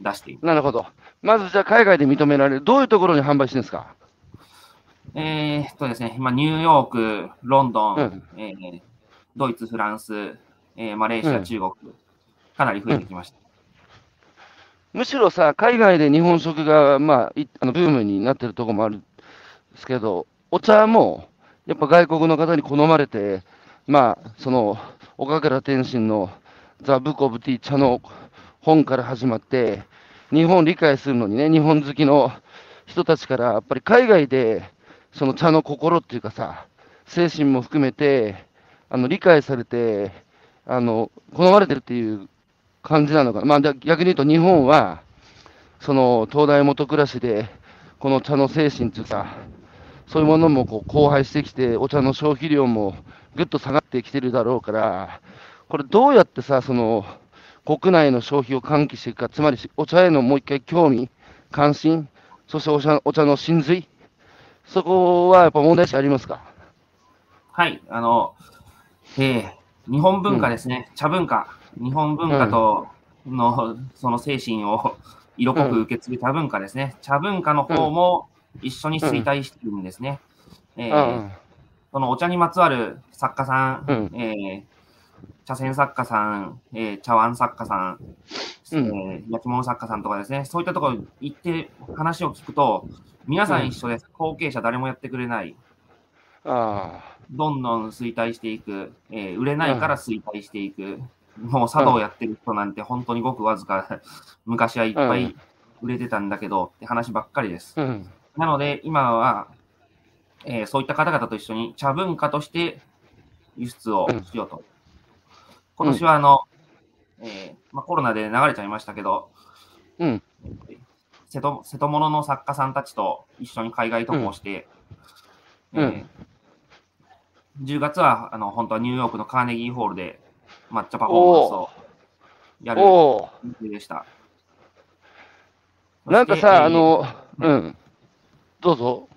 出している。なるほど。まずじゃあ海外で認められる、どういうところに販売してるんですか？えーっとですね、今、ニューヨーク、ロンドン、うん。えードイツ、フランス、えーマレーシア、うん。中国、かなり増えてきました。むしろさ、海外で日本食が、まあ、いあのブームになってるところもあるんですけど、お茶も、やっぱ外国の方に好まれて、まあ、その、岡倉天心のザ・ブック・オブ・ティー茶の本から始まって、日本を理解するのにね、日本好きの人たちから、やっぱり海外で、その茶の心っていうかさ、精神も含めて、あの、理解されて、あの、好まれてるっていう感じなのかな。まあ、逆に言うと日本は、その、東大元暮らしで、この茶の精神っていうか、そういうものもこう荒廃してきて、お茶の消費量もぐっと下がってきてるだろうから、これどうやってさ、その、国内の消費を喚起していくか、つまりお茶へのもう一回興味、関心、そしてお茶お茶の真髄、そこはやっぱ問題視ありますか？はい、あの、えー日本文化ですね、茶文化、日本文化との、その精神を色濃く受け継ぐ茶文化ですね。茶文化の方も一緒に衰退しているんですね。えーうんそのお茶にまつわる作家さん、うん。えー茶筅作家さん、えー茶碗作家さん、うん。えー焼き物作家さんとかですね、そういったところに行って話を聞くと、皆さん一緒です。後継者誰もやってくれない。あどんどん衰退していく、えー売れないから衰退していく、もう茶道やってる人なんて本当にごくわずか、昔はいっぱい売れてたんだけどって話ばっかりです。なので今は、えーそういった方々と一緒に茶文化として輸出をしようと。今年はあの、えーまあ、コロナで流れちゃいましたけど、うん。瀬戸瀬戸物の作家さんたちと一緒に海外渡航して、うんえー10月はあの本当はニューヨークのカーネギーホールで抹茶パフォーマンスをやる予定でした。なんかさ、あの、うん。どうぞ。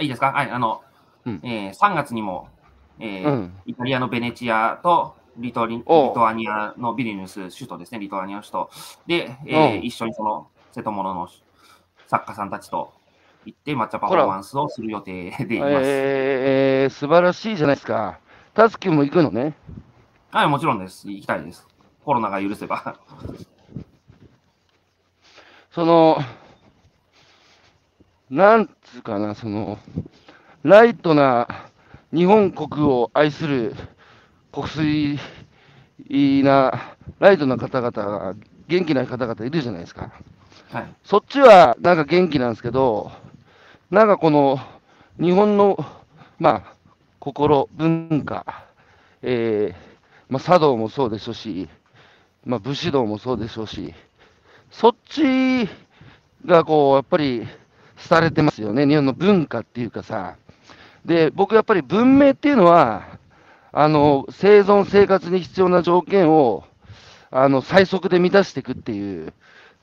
いいですか？はい、あの、うんえー3月にも、えーうんイタリアのベネチアとリトリリトアニアのビリニュス、首都ですね、リトアニアの首都で、えーうん一緒にその瀬戸物の作家さんたちと行って抹茶パフォーマンスをする予定でいます。えー、素晴らしいじゃないですか。タスキも行くのね。はい、もちろんです。行きたいです。コロナが許せば。その、なんつうかな、その、ライトな日本国を愛する国粋な、ライトな方々が、元気な方々いるじゃないですか。はい。そっちはなんか元気なんですけど、なんかこの日本の、まあ、心、文化、えーまあ、茶道もそうでしょうし、まあ、武士道もそうでしょうし、そっちがこう、やっぱり、廃れてますよね、日本の文化っていうかさ。で、僕やっぱり文明っていうのは、あの、生存生活に必要な条件を、あの、最速で満たしていくっていう、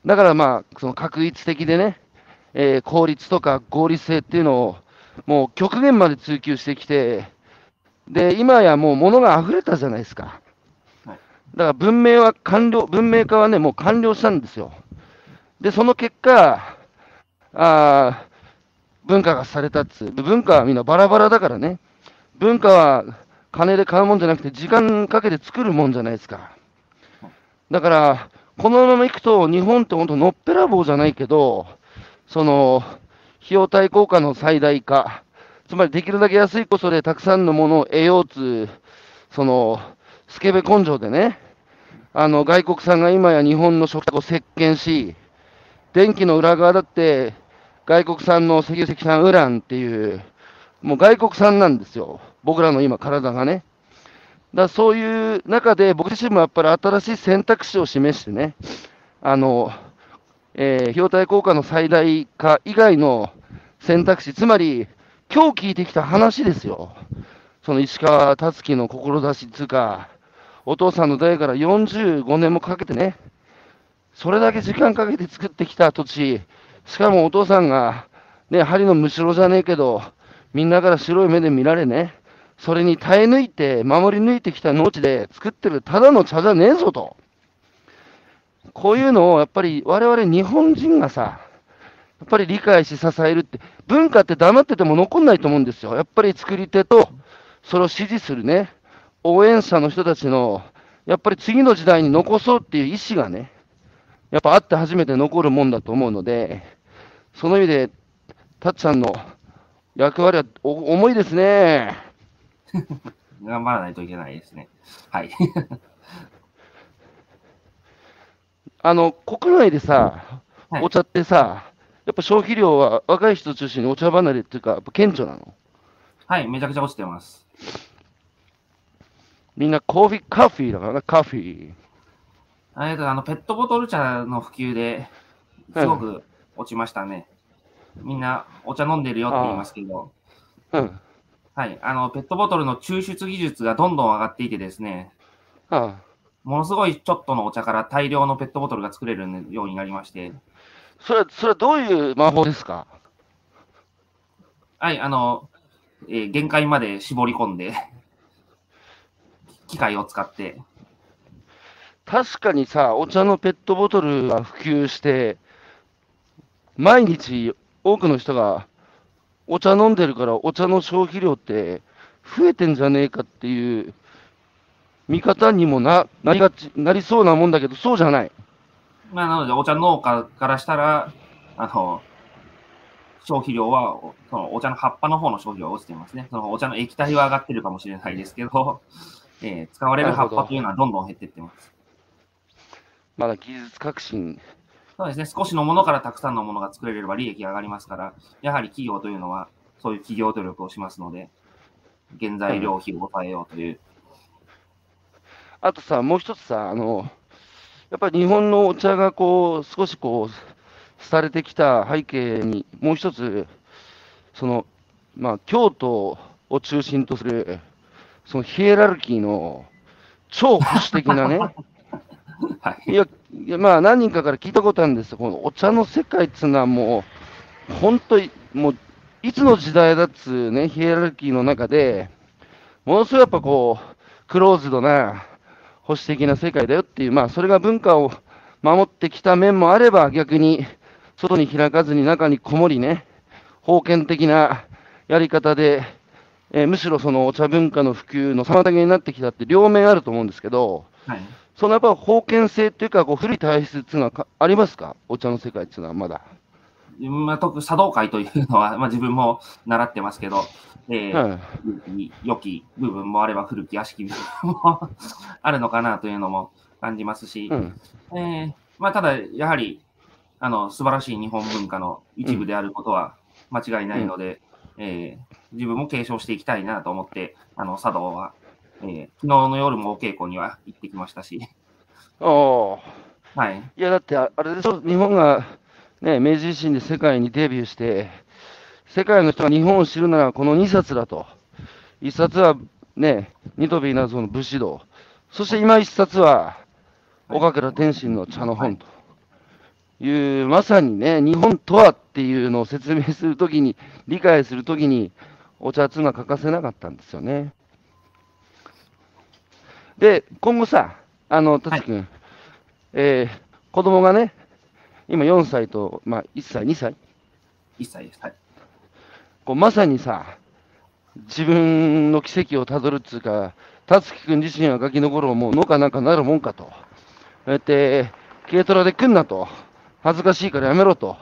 だからまあ、その確一的でね、えー効率とか合理性っていうのを、もう極限まで追求してきて、で、今やもう物が溢れたじゃないですか。はいだから文明は完了、文明化はね、もう完了したんですよ。で、その結果、あー文化がされたっつう、文化はみんなバラバラだからね、文化は金で買うもんじゃなくて、時間かけて作るもんじゃないですか。だから、このままいくと、日本って本当、のっぺらぼうじゃないけど、その、費用対効果の最大化、つまりできるだけ安いコストでたくさんのものを得ようつ、その、スケベ根性でね、あの、外国産が今や日本の食卓を席巻し、電気の裏側だって、外国産の石油石炭ウランっていう、もう外国産なんですよ。僕らの今、体がね。だそういう中で、僕自身もやっぱり新しい選択肢を示してね、あの、えー費用対効果の最大化以外の選択肢、つまり、今日聞いてきた話ですよ。その石川達樹の志つうか、お父さんの代から45年もかけてね、それだけ時間かけて作ってきた土地、しかもお父さんが、ね、針のむしろじゃねえけど、みんなから白い目で見られね、それに耐え抜いて、守り抜いてきた農地で作ってるただの茶じゃねえぞと。こういうのをやっぱり我々日本人がさ、やっぱり理解し支えるって、文化って黙ってても残んないと思うんですよ。やっぱり作り手と、それを支持するね、応援者の人たちの、やっぱり次の時代に残そうっていう意思がね、やっぱ会って初めて残るもんだと思うので、その意味で、たっちゃんの役割は重いですね。頑張らないといけないですね。はい。あの、国内でさ、はいお茶ってさ、やっぱ消費量は若い人中心にお茶離れっていうか、やっぱ顕著なの？はい、めちゃくちゃ落ちてます。みんなコーヒー、カフィーだからな、カフィー。あれとあの、ペットボトル茶の普及で、すごく落ちましたね。みんなお茶飲んでるよって言いますけど、うん。はい、あの、ペットボトルの抽出技術がどんどん上がっていてですね、あものすごいちょっとのお茶から大量のペットボトルが作れるようになりまして、それは、それはどういう魔法ですか？はい、あの、えー限界まで絞り込んで、機械を使って、確かにさ、お茶のペットボトルが普及して、毎日多くの人がお茶飲んでるから、お茶の消費量って増えてんじゃねえかっていう見方にもななりがちなりそうなもんだけど、そうじゃない。まあ、なので、お茶農家からしたら、あの、消費量は、おそのお茶の葉っぱの方の消費量は落ちてますね。そのお茶の液体は上がってるかもしれないですけど、えー使われる葉っぱというのはどんどん減っていってます。まだ技術革新。そうですね、少しのものからたくさんのものが作れれば利益が上がりますから、やはり企業というのは、そういう企業努力をしますので、原材料費を抑えようという。あとさ、もう一つさ、あの、やっぱり日本のお茶がこう、少しこう、廃れてきた背景に、もう一つ、その、まあ、京都を中心とする、そのヒエラルキーの超保守的なね、はい。いや、まあ、何人かから聞いたことあるんですよ、このお茶の世界っていうのはもう、本当に、もう、いつの時代だっつうね、ヒエラルキーの中で、ものすごいやっぱこう、クローズドな保守的な世界だよっていう、まあ、それが文化を守ってきた面もあれば、逆に、外に開かずに中にこもりね、封建的なやり方で、えーむしろそのお茶文化の普及の妨げになってきたって両面あると思うんですけど、はい。そのやっぱ封建性っていうか、こう古い体質っていうのはかありますか？お茶の世界っていうのはまだ。まあ、特茶道会というのは、まあ、自分も習ってますけど、えーはい良き部分もあれば古き悪しき部分もあるのかなというのも感じますし、うん。えーまあ、ただ、やはり、あの、素晴らしい日本文化の一部であることは間違いないので、えー自分も継承していきたいなと思って、あの、茶道は、えー昨日の夜もお稽古には行ってきましたし、おーはい。いや、だってああれでしょ、日本が、ね、明治維新で世界にデビューして、世界の人が日本を知るならこの2冊だと。1冊はね、ニトビ謎の武士道。そして今1冊は、岡倉天心の茶の本という、まさにね、日本とはっていうのを説明するときに、理解するときに、お茶っていうのは欠かせなかったんですよね。で、今後さ、あの、達君、えー子供がね、今4歳と、まあ、1歳、2歳、一切です。はい。こうまさにさ、自分の奇跡をたどるっつうか、達樹君自身はガキの頃もう農家なんかなるもんかと。そうやって、軽トラで来んなと。恥ずかしいからやめろと。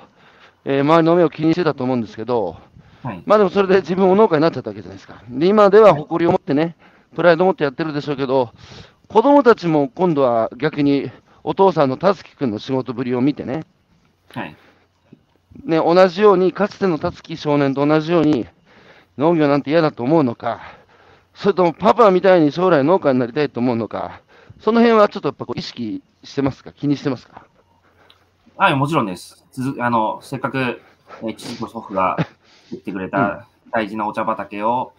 えー周りの目を気にしてたと思うんですけど、はい。まあでもそれで自分も農家になっちゃったわけじゃないですか。で、今では誇りを持ってね、プライドを持ってやってるでしょうけど、子供たちも今度は逆にお父さんの達樹君の仕事ぶりを見てね、はい。ね、同じように、かつての辰木少年と同じように、農業なんて嫌だと思うのか、それともパパみたいに将来農家になりたいと思うのか、その辺はちょっとやっぱこう意識してますか、気にしてますか？はい、もちろんです。続あの、せっかく、えー父と祖父が言ってくれた大事なお茶畑を、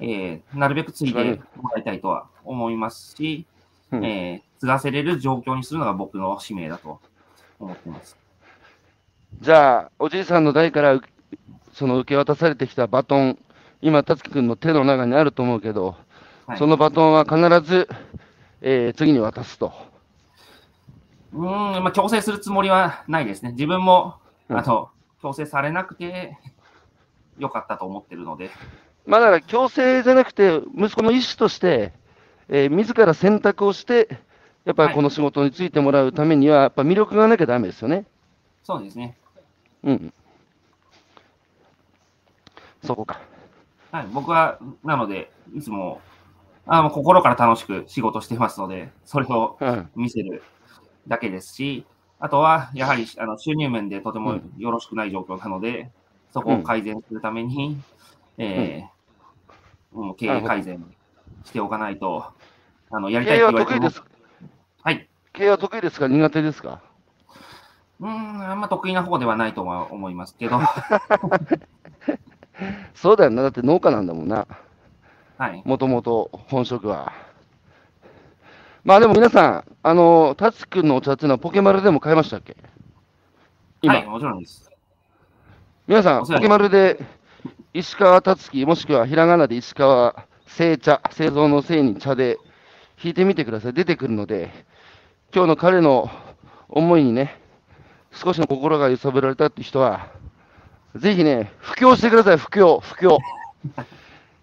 えーなるべく継いでもらいたいとは思いますし、うんえー継がせれる状況にするのが僕の使命だと思っています。じゃあ、おじいさんの代からうその受け渡されてきたバトン、今、達樹君の手の中にあると思うけど、はい、そのバトンは必ず、えー次に渡すと。うーん、まあ、強制するつもりはないですね。自分も、うんあの、強制されなくてよかったと思ってるので、まあだから強制じゃなくて、息子の意思として、えー自ら選択をして、やっぱりこの仕事についてもらうためには、やっぱ魅力がなきゃだめですよね。そうですね。うん。そこか。はい、僕は、なので、いつも、あの心から楽しく仕事してますので、それをうん。見せるだけですし、あとは、やはりあの収入面でとてもよろしくない状況なので、そこを改善するために、えーうん経営改善しておかないと、あのやりたい経営って言われてもはい。経営は得意ですか？苦手ですか？うーん、あんま得意な方ではないとは思いますけど、そうだよな。だって農家なんだもんな。はい。もともと本職は。まあでも皆さん、あの、タツくんのお茶っていうのはポケマルでも買いましたっけ？今、はい、もちろんです。皆さん、ポケマルで石川達樹、もしくはひらがなで石川製茶、製造の製に茶で引いてみてください。出てくるので、今日の彼の思いにね、少しの心が揺さぶられたって人は、ぜひね、布教してください、布教、布教。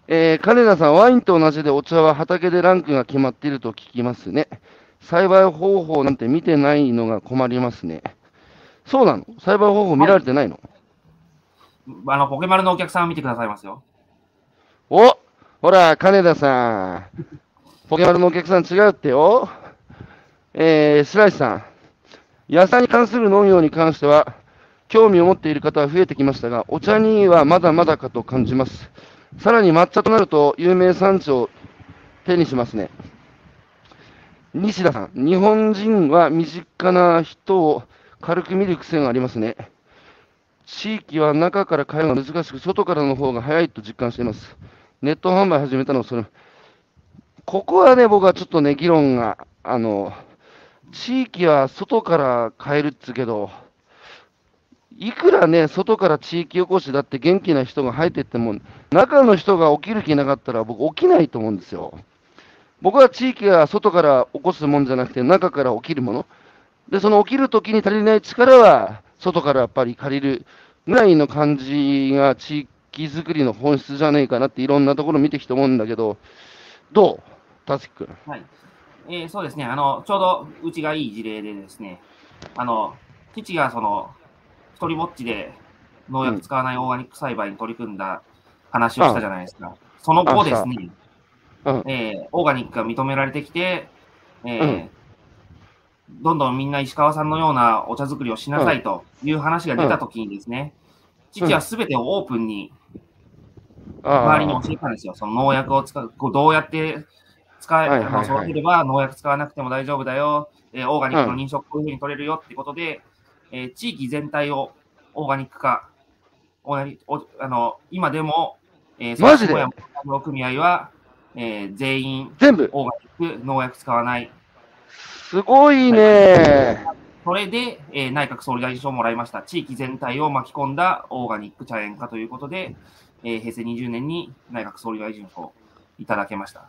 えー、金田さん、ワインと同じでお茶は畑でランクが決まっていると聞きますね。栽培方法なんて見てないのが困りますね。そうなの？栽培方法見られてないの、あの、ポケマルのお客さんを見てくださいますよ。おほら、金田さん。ポケマルのお客さん違うってよ。えー、白石さん。野菜に関する農業に関しては、興味を持っている方は増えてきましたが、お茶にはまだまだかと感じます。さらに抹茶となると、有名産地を手にしますね。西田さん。日本人は身近な人を軽く見る癖がありますね。地域は中から買えるのが難しく、外からの方が早いと実感しています。ネット販売始めたのはそれ。ここはね、僕はちょっとね、議論が、あの、地域は外から買えるっつうけど、いくらね、外から地域おこしだって元気な人が入ってっても、中の人が起きる気なかったら僕起きないと思うんですよ。僕は地域が外から起こすもんじゃなくて、中から起きるもの。で、その起きるときに足りない力は、外からやっぱり借りるぐらいの感じが地域づくりの本質じゃねえかなっていろんなところ見てきて思うんだけど、どう？たつきくん。はい。えーそうですね。あの、ちょうどうちがいい事例でですね、あの、父がその、一人ぼっちで農薬使わないオーガニック栽培に取り組んだ話をしたじゃないですか。その後ですね、うんえーオーガニックが認められてきて、えーどんどんみんな石川さんのようなお茶作りをしなさいという話が出たときにですね、父はすべてをオープンにあ周りに教えたんですよ。その農薬を使う、こうどうやって使え、育てれば農薬使わなくても大丈夫だよ、えーオーガニックの認証こういうふうに取れるよってことで、えー地域全体をオーガニック化、オーガニおあの今でも、えー、マジで？その組合は、えー全員全部、オーガニック、農薬使わない。すごいね。それで、えー内閣総理大臣賞をもらいました。地域全体を巻き込んだオーガニック茶園化ということで、えー平成20年に内閣総理大臣賞をいただけました。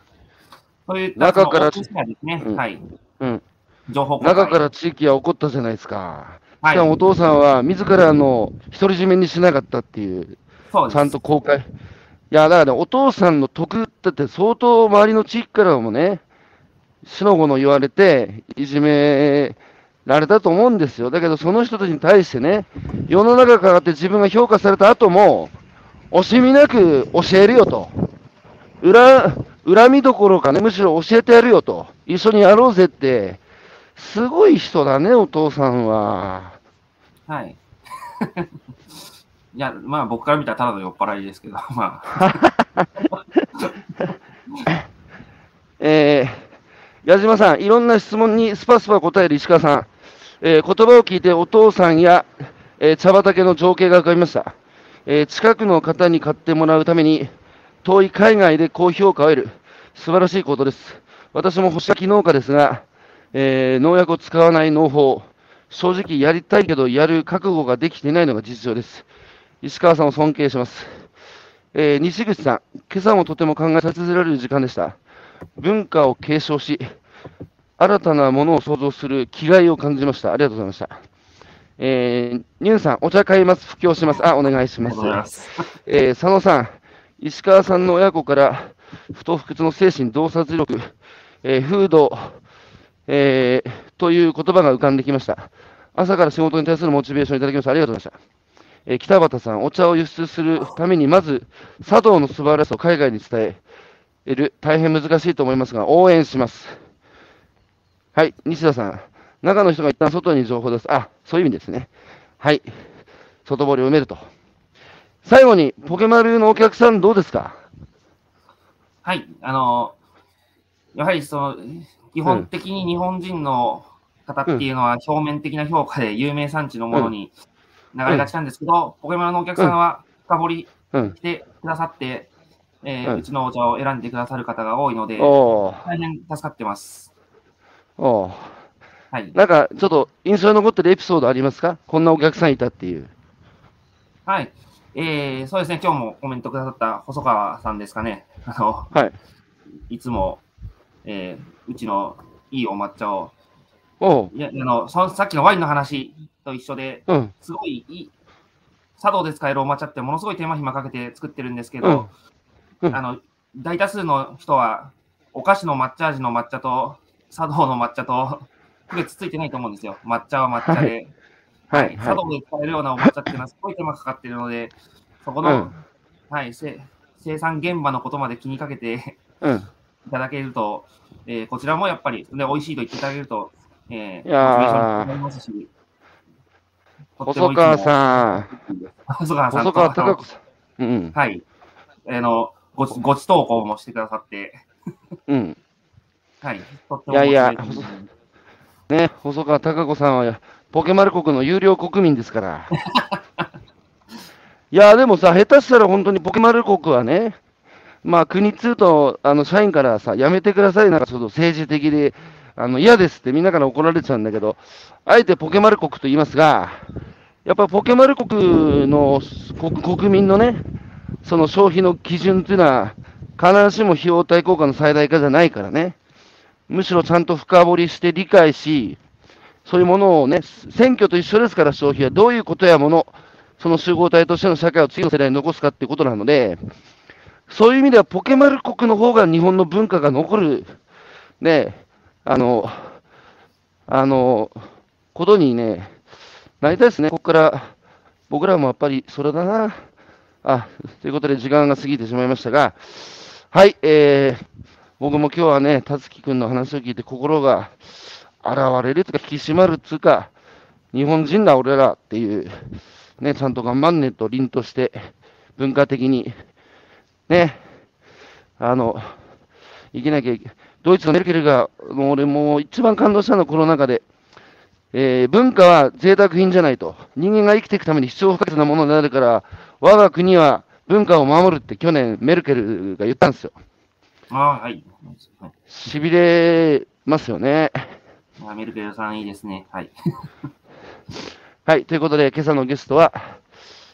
そういった中からですね、うんはい。うん。情報中から地域は起こったじゃないですか？はいしかもお父さんは自らの独り占めにしなかったっていう、そうちゃんと公開。いや、だからね、お父さんの得だって相当周りの地域からもね、しのごの言われて、いじめられたと思うんですよ。だけど、その人たちに対してね、世の中からって自分が評価された後も、惜しみなく教えるよと。裏、恨みどころかね、むしろ教えてやるよと。一緒にやろうぜって、すごい人だね、お父さんは。はい。いや、まあ僕から見たらただの酔っ払いですけど、まあ、えー、矢島さん、いろんな質問にスパスパ答える石川さん、えー言葉を聞いてお父さんや、えー茶畑の情景が浮かびました、えー近くの方に買ってもらうために、遠い海外で高評価を得る、素晴らしいことです。私も干し柿農家ですが、えー農薬を使わない農法、正直やりたいけど、やる覚悟ができていないのが実情です。石川さんを尊敬します。えー西口さん、今朝もとても考えさせられる時間でした。文化を継承し、新たなものを創造する気概を感じました。ありがとうございました。えー、ニュンさん、お茶買います。布教します。あ、お願いしますます。えー佐野さん、石川さんの親子から不当不屈の精神、洞察力、えー風土、えー、という言葉が浮かんできました。朝から仕事に対するモチベーションいただきましてありがとうございました。えー北畑さん、お茶を輸出するために、まず茶道の素晴らしさを海外に伝える、大変難しいと思いますが、応援します。はい、西田さん、中の人が一旦外に情報です。あ、そういう意味ですね。はい、外堀を埋めると。最後に、ポケマルのお客さんどうですか？はい、あの、やはりその、基本的に日本人の方っていうのは表面的な評価で有名産地のものに流れがちなんですけど、ポケマルのお客さんは深掘りうん。してくださって、えーうんうちのお茶を選んでくださる方が多いので、大変助かってます。おーはい。なんか、ちょっと印象に残ってるエピソードありますか？こんなお客さんいたっていう。はい。えー、そうですね、今日もコメントくださった細川さんですかね。あの、はい。いつも、えー、うちのいいお抹茶を、おう。いや、あの、そさっきのワインの話と一緒で、うん。すごいいい、茶道で使えるお抹茶ってものすごい手間暇かけて作ってるんですけうんど、うんあの、大多数の人は、お菓子の抹茶味の抹茶と、茶道の抹茶と、区別ついてないと思うんですよ。抹茶は抹茶で。はい。は茶道で使えるようなお抹茶っていうのはすごい手間かかってるので、そこの、うんはい、せ生産現場のことまで気にかけてい。うん。いただけると、えーこちらもやっぱり、で、美味しいと言っていただけると、えー、いやーますし、細川ん。さん。細川さんと細川貴子さん。うん。はい。あの、ごち、ごち投稿もしてくださって、うん。はい。いやいやね、細川貴子さんは、ポケマル国の有料国民ですから。いや、でもさ、下手したら本当にポケマル国はね、まあ、国通と、あの、社員からさ、やめてください、なんかちょっと政治的で、あの、嫌ですってみんなから怒られちゃうんだけど、あえてポケマル国と言いますが、やっぱポケマル国の国国民のね、その消費の基準っていうのは、必ずしも費用対効果の最大化じゃないからね。むしろちゃんと深掘りして理解し、そういうものをね、選挙と一緒ですから、消費はどういうことやもの、その集合体としての社会を次の世代に残すかっていうことなので、そういう意味では、ポケマル国の方が日本の文化が残る、ね、あの、あの、ことにね、なりたいですね、ここから、僕らもやっぱりそれだな。あ、ということで時間が過ぎてしまいましたが、はい、えー、僕も今日はね、たつきくんの話を聞いて心が洗われるとか、引き締まるっていうか、日本人だ俺らっていう、ね、ちゃんと頑張んねと凛として、文化的に、ね、あの、生きなきゃいけドイツのメルケルが、もう俺もう一番感動したのはコロナ禍で、えー文化は贅沢品じゃないと。人間が生きていくために必要不可欠なものになるから、我が国は文化を守るって去年メルケルが言ったんですよ。ああ、はい。はい痺れますよね。あメルケルさんいいですね。はい。はい、ということで、今朝のゲストは、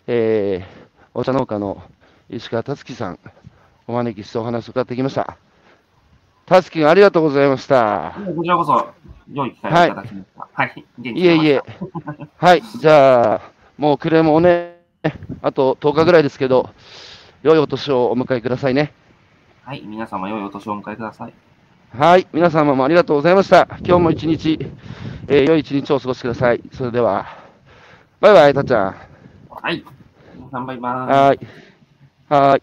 えー、お茶農家の石川達樹さん、お招きしてお話を伺ってきました。達樹君、ありがとうございました。こちらこそ、良い機会をいただきました。はい。元気いえいえ。はい、じゃあ、もう暮れもね、あと10日ぐらいですけど、良いお年をお迎えくださいね。はい。皆様、良いお年をお迎えください。はい、皆様もありがとうございました。今日も一日、えー良い一日をお過ごしください。それでは、バイバイ、たっちゃん。はい。皆さん、バイバイ。はい。はい。